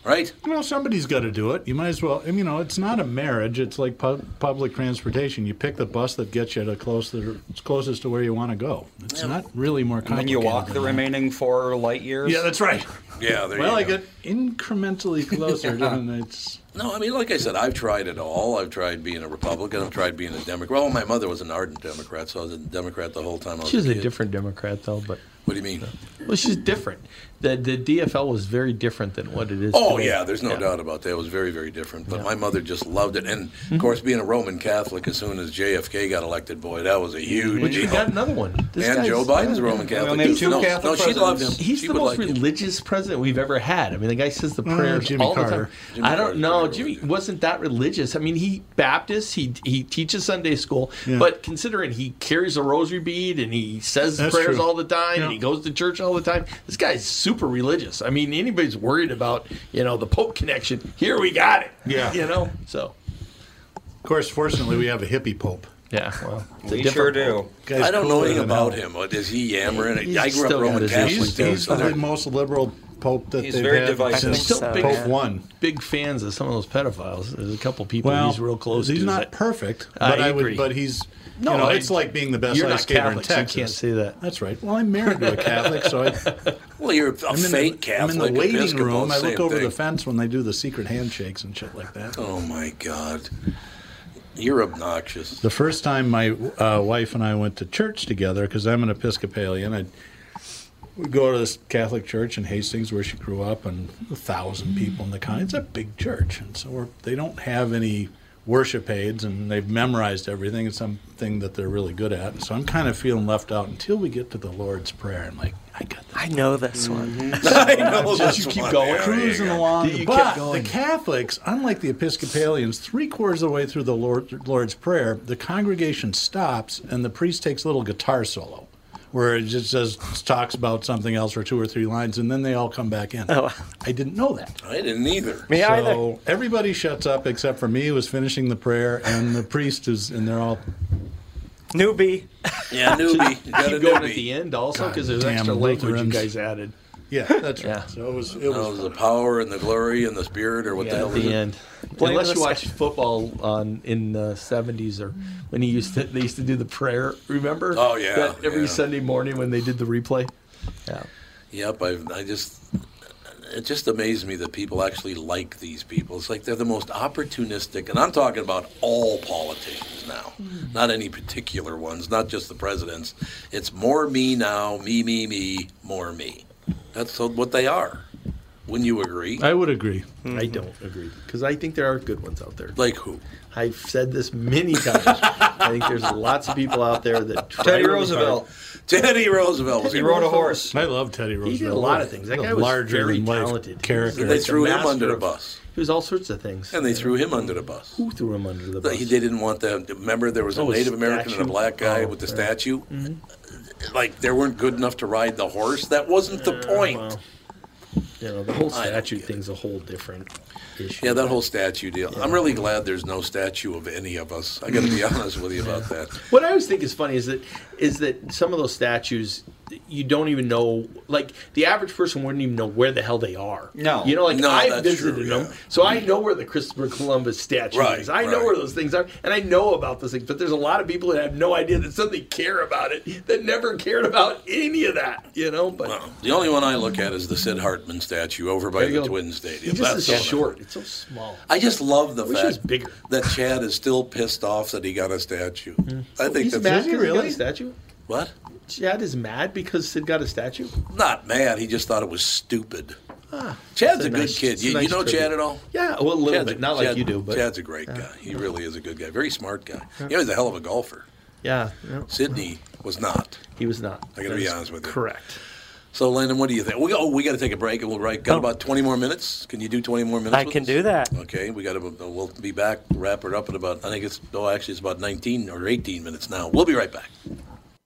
Right? Well, somebody's got to do it. You might as well. I mean, you know, it's not a marriage. It's like pu- public transportation. You pick the bus that gets you to close the, it's closest to where you want to go. It's not really more complicated. then you walk than the that. remaining four light years. Yeah, that's right. Yeah, there Well, I you go. get incrementally closer. <laughs> and it's No, I mean, like I said, I've tried it all. I've tried being a Republican. I've tried being a Democrat. Well, my mother was an ardent Democrat, so I was a Democrat the whole time I was She's a a kid. different Democrat, though. But What do you mean? well, she's different. The the DFL was very different than what it is. Oh today. yeah, there's no Yeah. doubt about that. It was very, very different. But my mother just loved it, and of course, being a Roman Catholic, as soon as JFK got elected, boy, that was a huge But you got another one. This and Joe Biden's a Roman Catholic. only have two no, Catholic no, she loved him. He's she the most like it. religious president we've ever had. I mean, the guy says the Uh, prayers Jimmy all the Carter. time. Jimmy I don't Carter's know. Pretty Jimmy wasn't that religious. I mean, he Baptist. He he teaches Sunday school, Yeah. but considering he carries a rosary bead and he says That's prayers true. all the time Yeah. and he goes to church all the time, this guy's super religious. I mean, anybody's worried about you know the Pope connection. Here we got it. Yeah. <laughs> you know. So of course, fortunately, we have a hippie pope. yeah, well, it's we sure do. I don't know anything about hell. him. What, Is he yammering? He's I grew up still Roman Catholic. He's, too, he's the most liberal pope that He's they've very had divisive. since I think so, Pope yeah. one. Big fans of some of those pedophiles. There's a couple people Well, he's real close He's to. not perfect, but I, agree. would. But he's. No, you know, I- it's like being the best ice skater Catholic, in so you Texas. can't say that. That's right. Well, I'm married to a Catholic, so I, <laughs> Well, you're a I'm fake the, Catholic. I'm in the waiting Episcopal, room. I same look over thing. the fence when they do the secret handshakes and shit like that. Oh my God, you're obnoxious. The first time my uh, wife and I went to church together, because I'm an Episcopalian, I'd we'd go to this Catholic church in Hastings where she grew up, and a thousand hmm. people in the con. It's a big church, and so we're, they don't have any worship aids, and they've memorized everything. It's something that they're really good at. And So I'm kind of feeling left out until we get to the Lord's Prayer, and like, I got this. I know this one. <laughs> <laughs> I know Just this you keep one. going, There cruising go. along. You but the Catholics, unlike the Episcopalians, three quarters of the way through the Lord, Lord's Prayer, the congregation stops and the priest takes a little guitar solo. Where it just says talks about something else for two or three lines, and then they all come back in. Oh. I didn't know that. I didn't either. Me so either. everybody shuts up except for me, who was finishing the prayer, and the priest is, and they're all Newbie. Yeah, newbie. <laughs> You got a Keep going at the end also because there's Goddamn extra language you guys added. Yeah, <laughs> that's right. Yeah. So it was it Oh, was the power and the glory and the spirit, or what the hell at was the it? end. Blame Unless you sky. watch football on in the seventies or when he used to they used to do the prayer. Remember? Oh, yeah, That every yeah. Sunday morning when they did the replay. Yeah. Yep, I, I just it just amazed me that people actually like these people. It's like they're the most opportunistic, and I'm talking about all politicians now, mm-hmm. not any particular ones, not just the presidents. It's more me now, me, me, me, more me. That's what they are. Wouldn't you agree? I would agree. I mm-hmm. don't agree because I think there are good ones out there. Like who? I've said this many <laughs> times. I think there's lots of people out there that try Teddy really Roosevelt. Teddy Roosevelt was He rode a horse. I love Teddy Roosevelt. He did a lot of things. That What a guy was larger very than life talented. character. They He's a threw him master under the of- bus. He was all sorts of things. And they threw him under the bus. Who threw him under the bus? They didn't want them. Remember, there was a Oh, a Native American and a statue? black guy Oh, with the right. statue. Mm-hmm. Like they weren't good enough to ride the horse. That wasn't the point. well, You know, the whole I don't statue get thing's a whole different issue. Yeah, that whole statue deal. I'm really glad there's no statue of any of us. I got to be <laughs> honest with you about that. What I always think is funny is that is that some of those statues you don't even know like the average person wouldn't even know where the hell they are. No. You know, like No, I that's visited true, them, yeah. so I know where the Christopher Columbus statue Right, is. I know where those things are, and I know about those things. But there's a lot of people that have no idea that suddenly care about it that never cared about any of that. You know, but Well, the only one I look at is the Sid Hartman statue over by the go. Twin he Stadium. just That's is the short. It's so small. I just love the Wish it was fact bigger. that Chad is still pissed off that he got a statue. Mm-hmm. I think He's that's mad because he got really? a statue. What? Chad is mad because Sid got a statue. Not mad. He just thought it was stupid. Ah, Chad's a a good nice- kid. it's a You, you know tribute. Chad at all? Yeah, well, a little Chad's bit, not like you do, but Chad's a great guy. He really is a good guy. Very smart guy. He was a hell of a golfer. yeah, no, Sydney was not. he was not. I gotta be honest with you. Correct. So, Landyn, what do you think? We, oh, we got to take a break, and we'll right. Got about twenty more minutes. Can you do twenty more minutes? I with can us? do that. Okay, we got to. We'll be back. Wrap it up in about. I think it's. Oh, actually, it's about nineteen or eighteen minutes now. We'll be right back.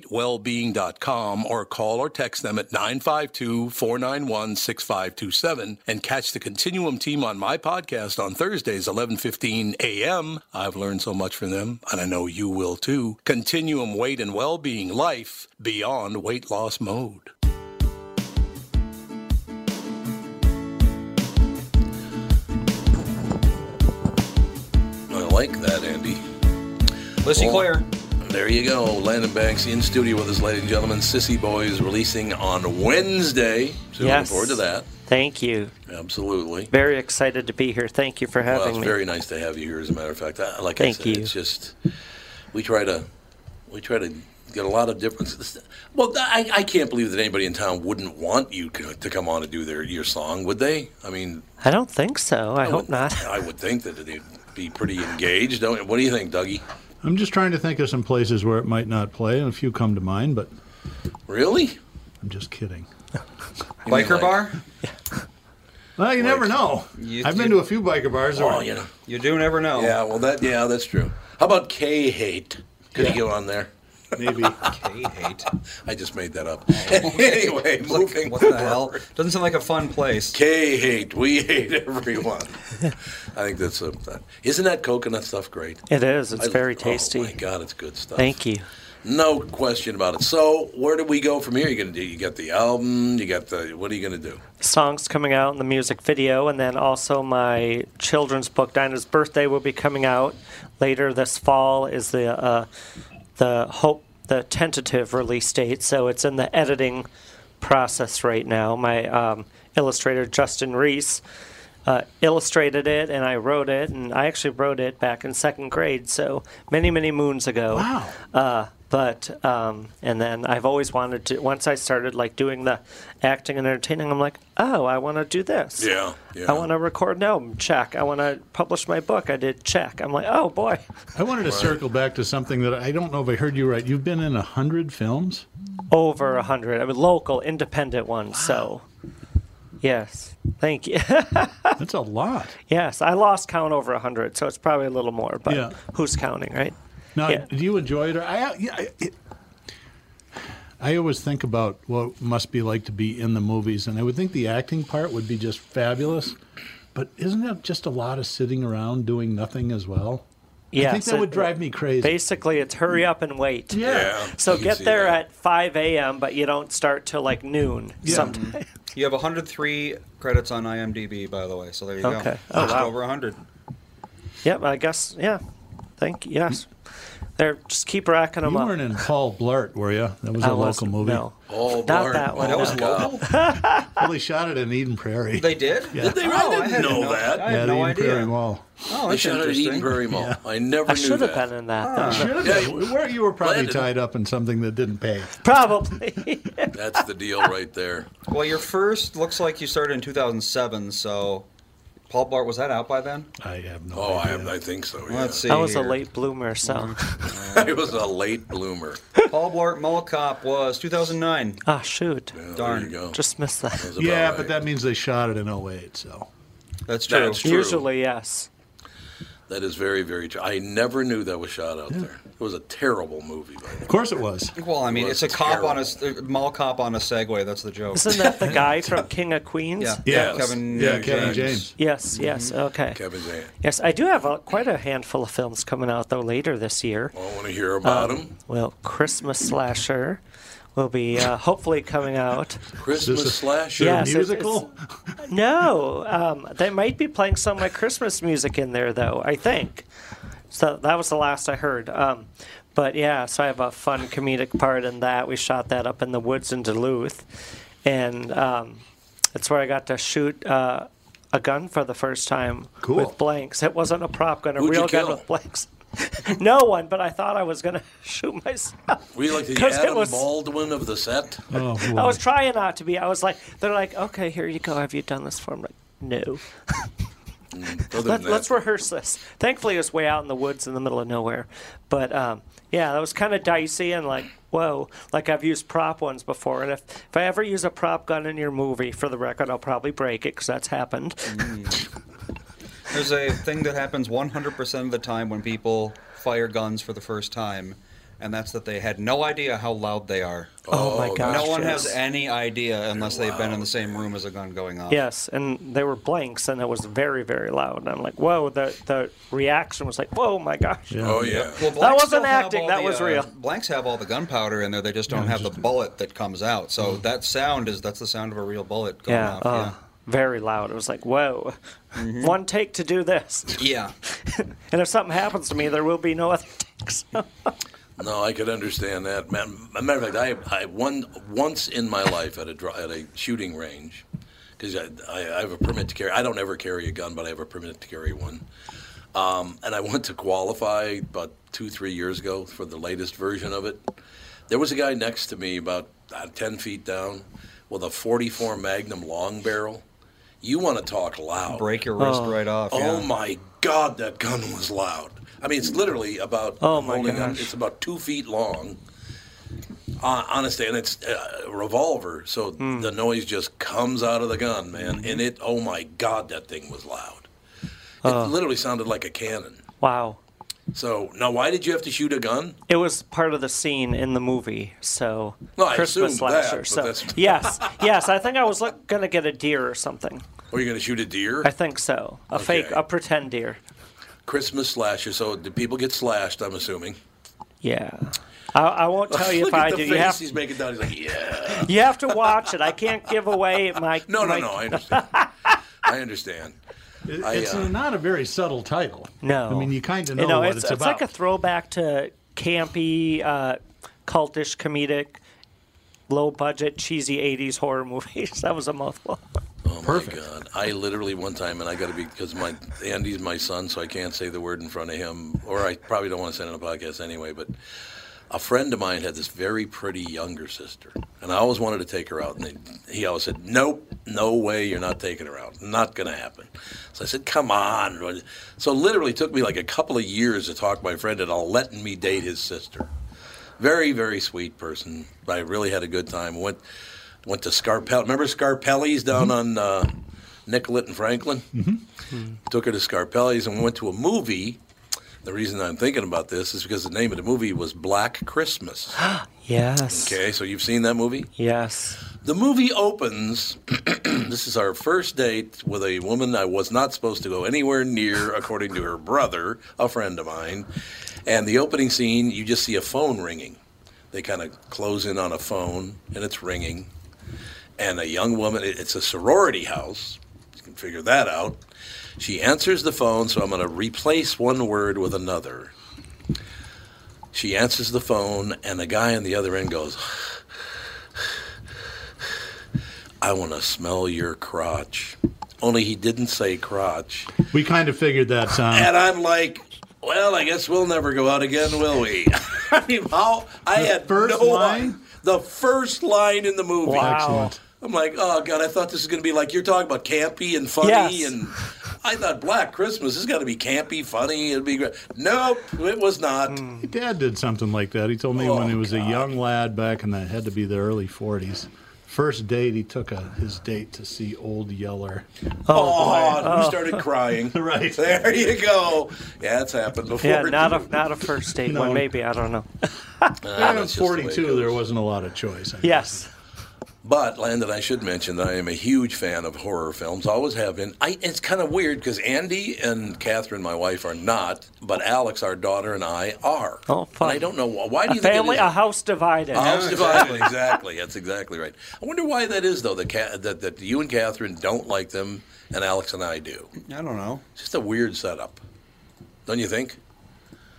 continuumweightwellbeing.com or call or text them at 952-491-6527 and catch the Continuum team on my podcast on Thursdays 11:15 a.m. I've learned so much from them and I know you will too. Continuum Weight and Wellbeing Life beyond weight loss mode. I like that, Andy. Lissy Well, Claire. There you go. Landyn Banx in studio with us, ladies and gentlemen. Sissy Boys releasing on Wednesday. So Yes. looking forward to that. Thank you. Absolutely. Very excited to be here. Thank you for having us. Well, it's me. very nice to have you here. As a matter of fact, I, like Thank I said, you. it's just we try to we try to get a lot of different. Well, I, I can't believe that anybody in town wouldn't want you to come on and do their your song, would they? I mean, I don't think so. I, hope would- not. I would think that they'd be pretty engaged. Don't? What do you think, Dougie? I'm just trying to think of some places where it might not play, and a few come to mind, but Really? I'm just kidding. <laughs> Biker like- bar? Well, you never know. You- I've been you- to a few biker bars. Oh, where- you know. You do never know. Yeah, well, that yeah, that's true. How about K hate? Could he go on there? Maybe. <laughs> K hate. I just made that up. <laughs> anyway, moving. What the hell? Doesn't sound like a fun place. K hate. We hate everyone. <laughs> I think that's a. Isn't that coconut stuff great? It is. It's I- very tasty. Oh my God, it's good stuff. Thank you. No question about it. So, where do we go from here? You gonna do? You got the album. You got the. What are you gonna do? songs coming out in the music video, and then also my children's book, Dinah's Birthday, will be coming out later this fall. Is the uh, the hope the tentative release date? So it's in the editing process right now. My um, illustrator Justin Reese. Uh, illustrated it and I wrote it, and I actually wrote it back in second grade, so many, many moons ago. Wow. Uh, but um, and then I've always wanted to. Once I started like doing the acting and entertaining, I'm like, oh, I want to do this. Yeah, yeah. I want to record an album. Check. I want to publish my book. I did. Check. I'm like, oh boy. <laughs> I wanted to circle back to something that I don't know if I heard you right. You've been in a hundred films. Over a hundred. I mean, local, independent ones. So, yes. Thank you. <laughs> That's a lot. yes, I lost count over a hundred, so it's probably a little more. But Yeah. who's counting, right? Now, Yeah. do you enjoy it? Or I, yeah, I- it, I always think about what it must be like to be in the movies, and I would think the acting part would be just fabulous. But isn't that just a lot of sitting around doing nothing as well? Yeah, I think Yes, that would drive me crazy. Basically, it's hurry up and wait. Yeah. So get there that. at 5 a.m., but you don't start till like noon Yeah. sometime. You have 103 credits on IMDb, by the way. So there you Okay. go. Oh, Just wow. over 100. Yep, I guess. Yeah. Thank you. Yes. There, just keep racking them you up. weren't in Paul Blart, were you? That was I a local wasn't, movie. no. Oh, Not Bart. that one. That was local? <laughs> Well, they shot it in Eden Prairie. They did? Yeah. Did they? Oh, I I didn't had know no- that. I yeah, had the no Eden idea. Prairie Mall. Oh, They shot it at. Eden Prairie Mall. I never I knew should have been in that. though. Should have Yeah, been. Where you were probably Landyn. tied up in something that didn't pay. Probably. <laughs> That's the deal right there. <laughs> Well, your first looks like you started in 2007, so Paul Blart was that out by then? I have no idea. Oh, I, idea. I think so. Yeah. Let's see. I was a late bloomer, so. <laughs> <laughs> I was a late bloomer. Paul Blart Mall Cop was 2009. Ah, shoot. Yeah, Darn. There you go. Just missed that. That's about yeah, right. but that means they shot it in 08, so. That's true. That's true. Usually, yes. That is very, very true. I never knew that was shot out there. It was a terrible movie. By. Of course it was. Well, I mean, was it's a cop on a terrible. s- uh, mall cop on a Segway. That's the joke. Isn't that the <laughs> guy from King of Queens? Yeah. Yes. Kevin. Yeah, uh, Kevin James. Yes, yes. Okay. Kevin Zan. Yes, I do have a, quite a handful of films coming out, though, later this year. I want to hear about Um, him. Well, Christmas Slasher will be uh, hopefully coming out. Christmas Is this a- slasher. Yes, musical? it's- no, um, they might be playing some of my Christmas music in there, though. I think. So that was the last I heard. Um, but yeah, so I have a fun comedic part in that. We shot that up in the woods in Duluth, and um, that's where I got to shoot uh, a gun for the first time Cool. with blanks. It wasn't a prop gun, a Who'd real gun with blanks. <laughs> no one, but I thought I was going <laughs> to shoot myself. Were you like the 'Cause it Adam was- Baldwin of the set? Oh, <laughs> I was trying not to be. I was like, they're like, okay, here you go. Have you done this for? I'm like, no. Let, let's rehearse this. Thankfully, it was way out in the woods in the middle of nowhere. But um, yeah, that was kind of dicey and like, whoa. Like I've used prop ones before, and if, if I ever use a prop gun in your movie, for the record, I'll probably break it because that's happened. There's a thing that happens 100% of the time when people fire guns for the first time, and that's that they had no idea how loud they are. Oh, my gosh, No one yes. has any idea unless they've been in the same room as a gun going off. Yes, and they were blanks, and it was very, very loud. And I'm like, whoa! The the reaction was like, whoa, my gosh! Oh yeah. Well, that wasn't acting. That the, was uh, real. Blanks have all the gunpowder in there. They just don't have the bullet that comes out. So that sound is that's the sound of a real bullet going Yeah, off. uh, very loud. It was like, whoa! One take to do this. yeah. <laughs> and if something happens to me, there will be no other takes. <laughs> No, I could understand that. A matter of fact, I, I one once in my life at a at a shooting range because I, I, I have a permit to carry. I don't ever carry a gun, but I have a permit to carry one. Um, and I went to qualify about two, three years ago for the latest version of it. There was a guy next to me about uh, ten feet down with a 44 Magnum long barrel. You want to talk loud? Break your wrist right off. Oh yeah. my God, that gun was loud. I mean, it's literally about Oh, my holding on- gosh. It's about two feet long. Uh, honestly, and it's uh, a revolver, so Hmm. the noise just comes out of the gun, man. And it, oh my God, that thing was loud. It Oh. literally sounded like a cannon. wow! So now, why did you have to shoot a gun? It was part of the scene in the movie, so No, I Christmas assumed that, slasher. but so <laughs> yes, yes, I think I was look, gonna get a deer or something. Were you going to shoot a deer? I think so. A fake, a pretend deer. Christmas slasher. So do people get slashed? I'm assuming. Yeah. I, I won't <laughs> tell you Look if at I the do. face You have, he's making down. He's like, yeah. you have to watch it. I can't give away my. <laughs> No, no, my- no. I understand. I understand. It- I, it's uh, not a very subtle title. No. I mean, you kind of know, You know, what it's, it's, it's about. like a throwback to campy, uh, cultish, comedic, low budget, cheesy 80s horror <laughs> movies. that was a mouthful. Oh my God! I literally one time, and I got to be because my Andy's my son, so I can't say the word in front of him, or I probably don't want to say it on a podcast anyway. But a friend of mine had this very pretty younger sister, and I always wanted to take her out, and they, he always said, "Nope, no way, you're not taking her out. Not going to happen." So I said, "Come on." So it literally took me like a couple of years to talk my friend into letting me date his sister. Very, very sweet person. I really had a good time. Went went to Scarpelli. Remember Scarpelli's down on uh, Nicollet and Franklin? Mm-hmm. Took her to Scarpelli's and we went to a movie. The reason I'm thinking about this is because the name of the movie was Black Christmas. <gasps> Yes. Okay, so you've seen that movie? Yes. The movie opens. <clears throat> this is our first date with a woman I was not supposed to go anywhere near, according to her brother, a friend of mine. And the opening scene, you just see a phone ringing. They kind of close in on a phone, and it's ringing. And a young woman. It's a sorority house. You can figure that out. She answers the phone, so I'm going to replace one word with another. She answers the phone, and the guy on the other end goes, I want to smell your crotch. Only he didn't say crotch. we kind of figured that, Tom. And I'm like, well, I guess we'll never go out again, will we? <laughs> I mean, how? I The had first no line? The first line in the movie. Wow. Excellent. I'm like, oh god, I thought this was going to be like you're talking about campy and funny, Yes. and I thought Black Christmas is going to be campy, funny. It'd be great. Nope, it was not. Hmm. My dad did something like that. He told me oh, when he was a young lad back in the had to be the early 40s. First date, he took a, his date to see Old Yeller. Oh, we started crying. <laughs> Right. there you go. Yeah, it's happened before. Yeah, not a not a first date <laughs> No. one. Maybe I don't know. Uh, Yeah, that's just the way it 42, goes. there wasn't a lot of choice. I guess. Yes. But Landyn, I should mention that I am a huge fan of horror films. Always have been. I, it's kind of weird because Andy and Catherine, my wife, are not, but Alex, our daughter, and I are. Oh, fun. And I don't know why. Why do A you think family, a house divided. A house divided. <laughs> exactly. That's exactly right. I wonder why that is, though. That, that that you and Catherine don't like them, and Alex and I do. I don't know. It's just a weird setup, don't you think?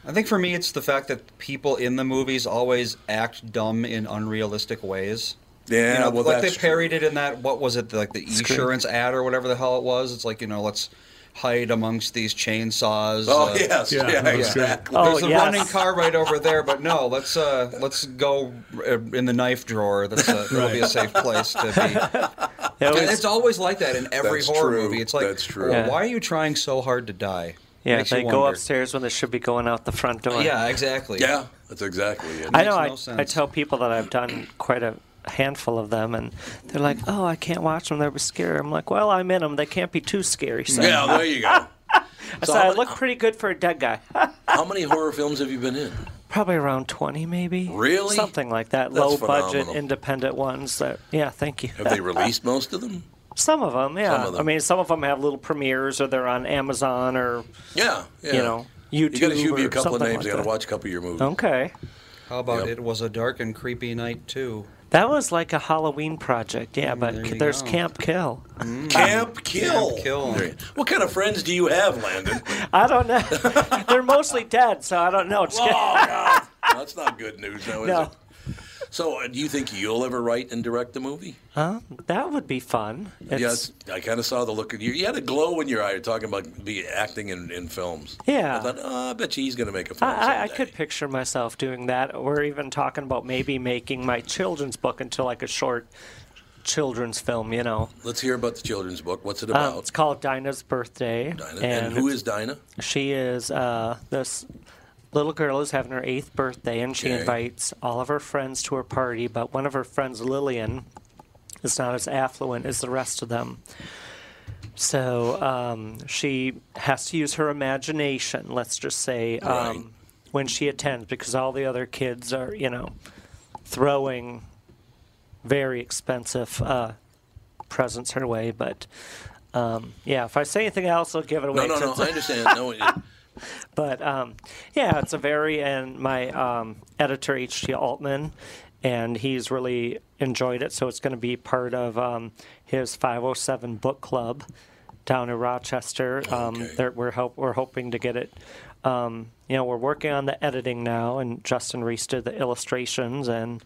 I think for me, it's the fact that people in the movies always act dumb in unrealistic ways. Yeah, you know, well, like that's they parried it in that what was it like the Scream. insurance ad or whatever the hell it was. It's like you know, let's hide amongst these chainsaws. Oh, <laughs> yes. Yeah, Yeah, that was exactly. There's Oh, a yes. running car right over there, but no, let's uh, let's go uh, in the knife drawer. That's a, that'll be a safe place to be. <laughs> It was- it's always like that in every That's horror true. movie. It's like, That's true. well, Yeah. why are you trying so hard to die? Yeah, Makes they go upstairs when they should be going out the front door. Yeah, exactly. Yeah, that's exactly it. I know. Makes no I, I tell people that I've done quite a handful of them, and they're like, "Oh, I can't watch them; they're scary." I'm like, "Well, I'm in them. They can't be too scary." So. Yeah, there you go. I <laughs> So said, how I look pretty good for a dead guy. <laughs> How many horror films have you been in? Probably around 20, maybe. Really? Something like that. That's Low budget, independent ones. That yeah, thank you. Have they <laughs> released most of them? Some of them, yeah. Some of them. I mean, some of them have little premieres, or they're on Amazon, or Yeah, yeah. you know, YouTube. You got to shoot me a couple of names. like I got to watch a couple of your movies. Okay. How about Yep. it was a dark and creepy night too? That was like a Halloween project, yeah. But there there's go. Camp Kill. Mm. Camp Kill. Camp Kill. What kind of friends do you have, Landyn? <laughs> I don't know. <laughs> they're mostly dead, so I don't know. Just Oh. God. <laughs> That's not good news, now, is No. So, uh, do you think you'll ever write and direct a movie? Huh? That would be fun. It's, yes, I kind of saw the look of you. You had a glow in your eye talking about be acting in, in films. Yeah. I thought, oh, I bet you he's going to make a film. I, I, could picture myself doing that, or even talking about maybe making my children's book into like a short children's film. You know, Let's hear about the children's book. What's it um, about? it's called Dinah's Birthday. Dinah. And, who it's- is Dinah? She is uh, this little girl is having her eighth birthday, and she Okay. invites all of her friends to her party. But one of her friends, Lillian, is not as affluent as the rest of them. So um, she has to use her imagination. Let's just say um, Right. when she attends, because all the other kids are, you know, throwing very expensive uh, presents her way. But um, yeah, if I say anything else, I'll give it away. No, no, no. I understand. <laughs> No, <laughs> but um, yeah, it's a very and my um, editor H.T. Altman, and he's really enjoyed it. So it's going to be part of um, his 507 book club down in Rochester. Um, they're- we're help, we're hoping to get it. Um, you know, we're working on the editing now, and Justin Reese did the illustrations, and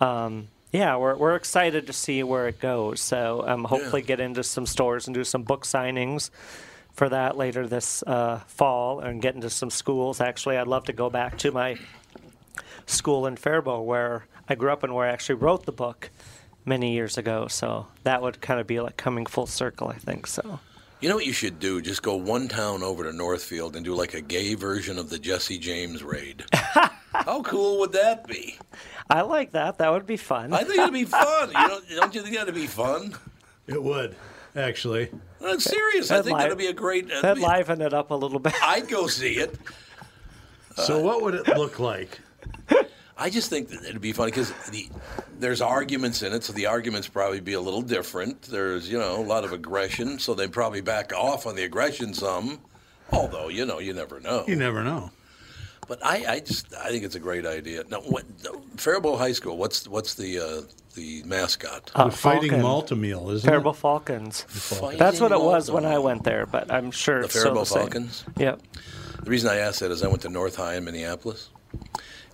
um, yeah, we're we're excited to see where it goes. So um, hopefully get into some stores and do some book signings for that later this uh, fall and get into some schools. Actually, I'd love to go back to my school in Faribault where I grew up and where I actually wrote the book many years ago. So that would kind of be like coming full circle, I think. So You know what you should do? Just go one town over to Northfield and do like a gay version of the Jesse James raid. <laughs> How cool would that be? I like that. That would be fun. I think it'd be fun. You <laughs> don't, don't you think that'd be fun? It would, actually. Uh, I'm serious. I That'd think li- that'd be a great. Uh, that'd That'd liven it up a little bit. <laughs> I'd go see it. So, uh, what would it look like? I just think that it'd be funny because the, there's arguments in it, so the arguments probably be a little different. There's you know a lot of aggression, so they probably back off on the aggression some. Although you know you never know. You never know. But I, I just I think it's a great idea. Now, what, Faribault High School? What's what's the uh, the mascot? Uh, the fighting Falcon. Malt-O-Meal, isn't Faribault it? Falcons. Fighting That's what it was Malta. when I went there, but I'm sure The it's still Faribault the same. Falcons? Yep. The reason I asked that is I went to North High in Minneapolis,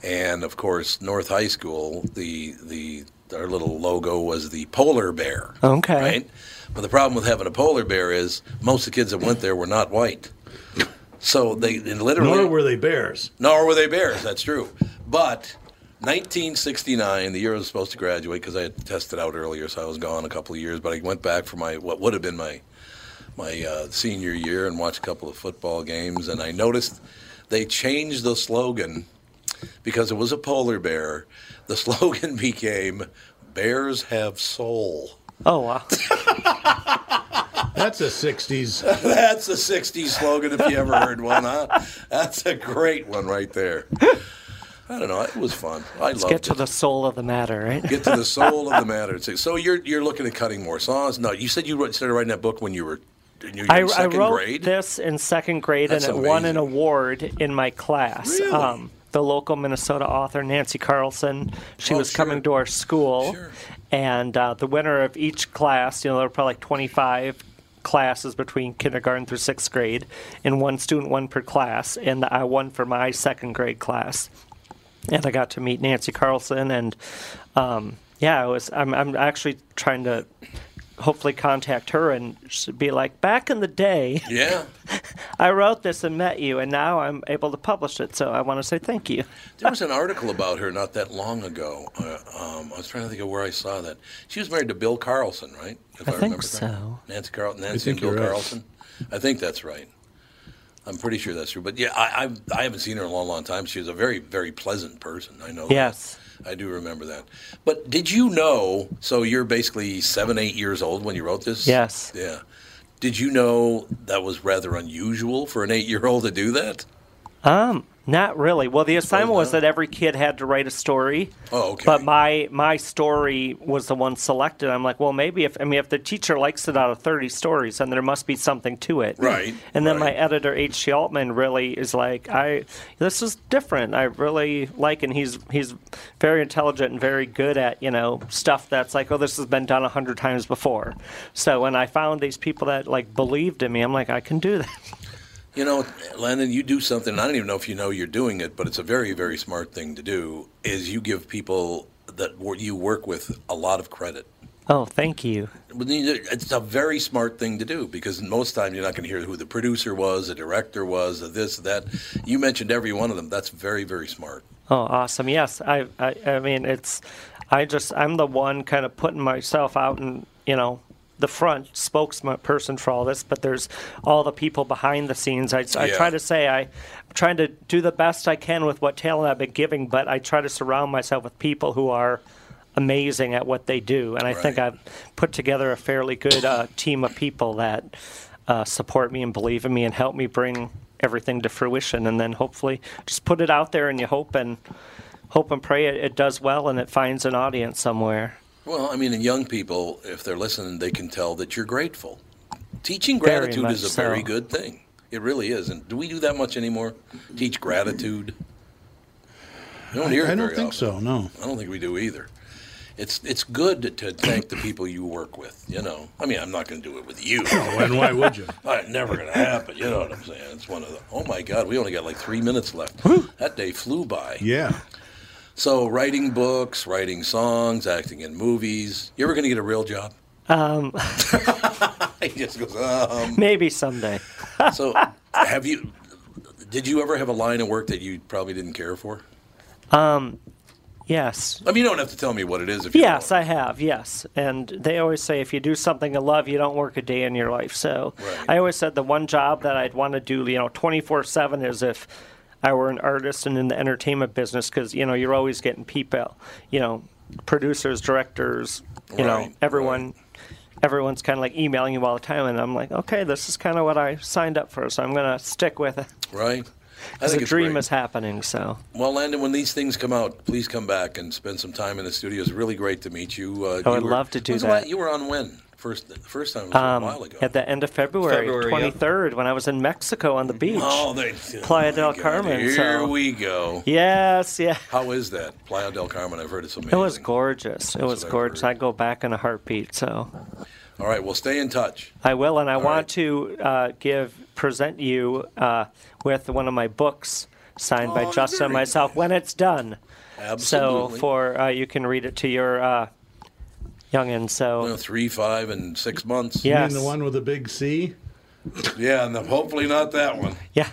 and of course North High School, the the our little logo was the polar bear. Okay. Right. But the problem with having a polar bear is most of the kids that went there were not white. So they and literally Nor were they bears. Nor were they bears. That's true. But 1969, the year I was supposed to graduate, because I had tested out earlier, so I was gone a couple of years. But I went back for my what would have been my my uh, senior year and watched a couple of football games, and I noticed they changed the slogan because it was a polar bear. The <laughs> slogan became "Bears have soul." Oh wow. <laughs> That's a 60s. <laughs> That's a 60s slogan if you ever heard one, huh? That's a great one right there. I don't know. It was fun. I Let's loved get to it. the soul of the matter, right? Get to the <laughs> soul of the matter. So you're you're looking at cutting more songs? No, you said you started writing that book when you were in your I, I wrote grade. this in second grade, That's and it won an award in my class. Um, the local Minnesota author Nancy Carlson, she Oh, was sure. coming to our school, and uh, the winner of each class, you know, there were probably like 25 classes between kindergarten through sixth grade, and one student, one per class, and I won for my second grade class. And I got to meet Nancy Carlson, and um, yeah, I was. I'm, I'm actually trying to hopefully contact her and s- be like, back in the day, Yeah. <laughs> I wrote this and met you, and now I'm able to publish it. So I want to say thank you. There was an article about her not that long ago. Uh, um, I was trying to think of where I saw that. She was married to Bill Carlson, right? If I think remember so. That. Nancy Carlson, I Nancy think and Bill you're right. Carlson. I think that's right. I'm pretty sure that's true. But yeah, I, I've, I haven't seen her in a long, long time. She was a very, very pleasant person. I know. that. I do remember that. But did you know? So you're basically seven, eight years old when you wrote this. Yes. Yeah. Did you know that was rather unusual for an eight-year-old to do that? Um, not really. Well, the assignment was that every kid had to write a story. Oh, okay. But my my story was the one selected. I'm like, well, maybe if I mean if the teacher likes it out of 30 stories, then there must be something to it. Right, And then my editor H. G. Altman really is like, I this is different. I really like, and he's he's very intelligent and very good at you know stuff that's like, oh, this has been done a hundred times before. So when I found these people that like believed in me, I'm like, I can do that. <laughs> You know, Landyn, you do something. I don't even know if you know you're doing it, but it's a very, very smart thing to do. Is you give people that you work with a lot of credit. Oh, thank you. It's a very smart thing to do because most times you're not going to hear who the producer was, the director was, this, that. You mentioned every one of them. That's very, very smart. Oh, awesome! Yes, I, I, I mean, it's, I just, I'm the one kind of putting myself out and you know, the front spokesperson for all this. But there's all the people behind the scenes. I, I Yeah. try to say I, I'm trying to do the best I can with what talent I've been giving, but I try to surround myself with people who are amazing at what they do, and I think I've put together a fairly good uh, team of people that uh, support me and believe in me and help me bring everything to fruition, and then hopefully just put it out there, and you hope and hope and pray it, it does well and it finds an audience somewhere. Well, I mean, in young people, if they're listening, they can tell that you're grateful. Teaching gratitude is a so. very good thing. It really is. And do we do that much anymore? Teach gratitude? You don't hear it I don't think often. so. No. I don't think we do either. It's it's good to, to thank the people you work with. You know, I mean, I'm not going to do it with you. and why would you? <laughs> Uh, never going to happen. You know what I'm saying? It's one of the. Oh my God, we only got like three minutes left. That day flew by. Yeah. So writing books, writing songs, acting in movies. You ever going to get a real job? Um, <laughs> <laughs> he just goes, um. maybe someday. <laughs> so, have you? Did you ever have a line of work that you probably didn't care for? Um, yes. I mean, you don't have to tell me what it is. If you Yes, I have. Yes, and they always say if you do something you love, you don't work a day in your life. So I always said the one job that I'd want to do, you know, twenty four seven is if I were an artist and in the entertainment business, because you know you're always getting people, you know, producers, directors, you know, Right, everyone. Everyone's kind of like emailing you all the time, and I'm like, okay, this is kind of what I signed up for, so I'm going to stick with it. Right. Because the dream great. is happening, so. Well, Landyn, when these things come out, please come back and spend some time in the studio. It's really great to meet you. Uh, I you would were- love to do that. You were on when? First, the first time was Um, a while ago. At the end of February, February, yeah. 23rd, when I was in Mexico on the beach. Oh, they, Playa del Carmen. Here so. we go. Yes, yeah. How is that? Playa del Carmen. I've heard it's amazing. It was gorgeous. It was what I've gorgeous. I go back in a heartbeat. So All right, well, stay in touch. I will, and I want to uh, give present you uh, with one of my books signed by Oh, Justin and very myself when it's done. Absolutely. So for uh, you can read it to your uh, youngins. So You know, three, five, and six months. You mean the one with the big C? Yeah, and the, hopefully not that one. Yeah.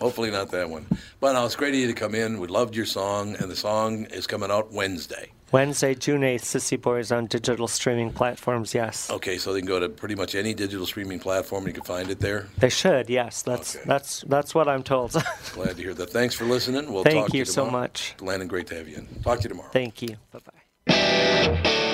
Hopefully not that one. But no, it's great of you to come in. We loved your song, and the song is coming out Wednesday. Wednesday, June 8th, Sissy Boys on digital streaming platforms. Yes. Okay, so they can go to pretty much any digital streaming platform. and You can find it there. They should, yes. That's that's that's what I'm told. <laughs> Glad to hear that. Thanks for listening. We'll Thank talk to you you so much. Landyn, great to have you in. Talk to you tomorrow. Thank you. Bye bye.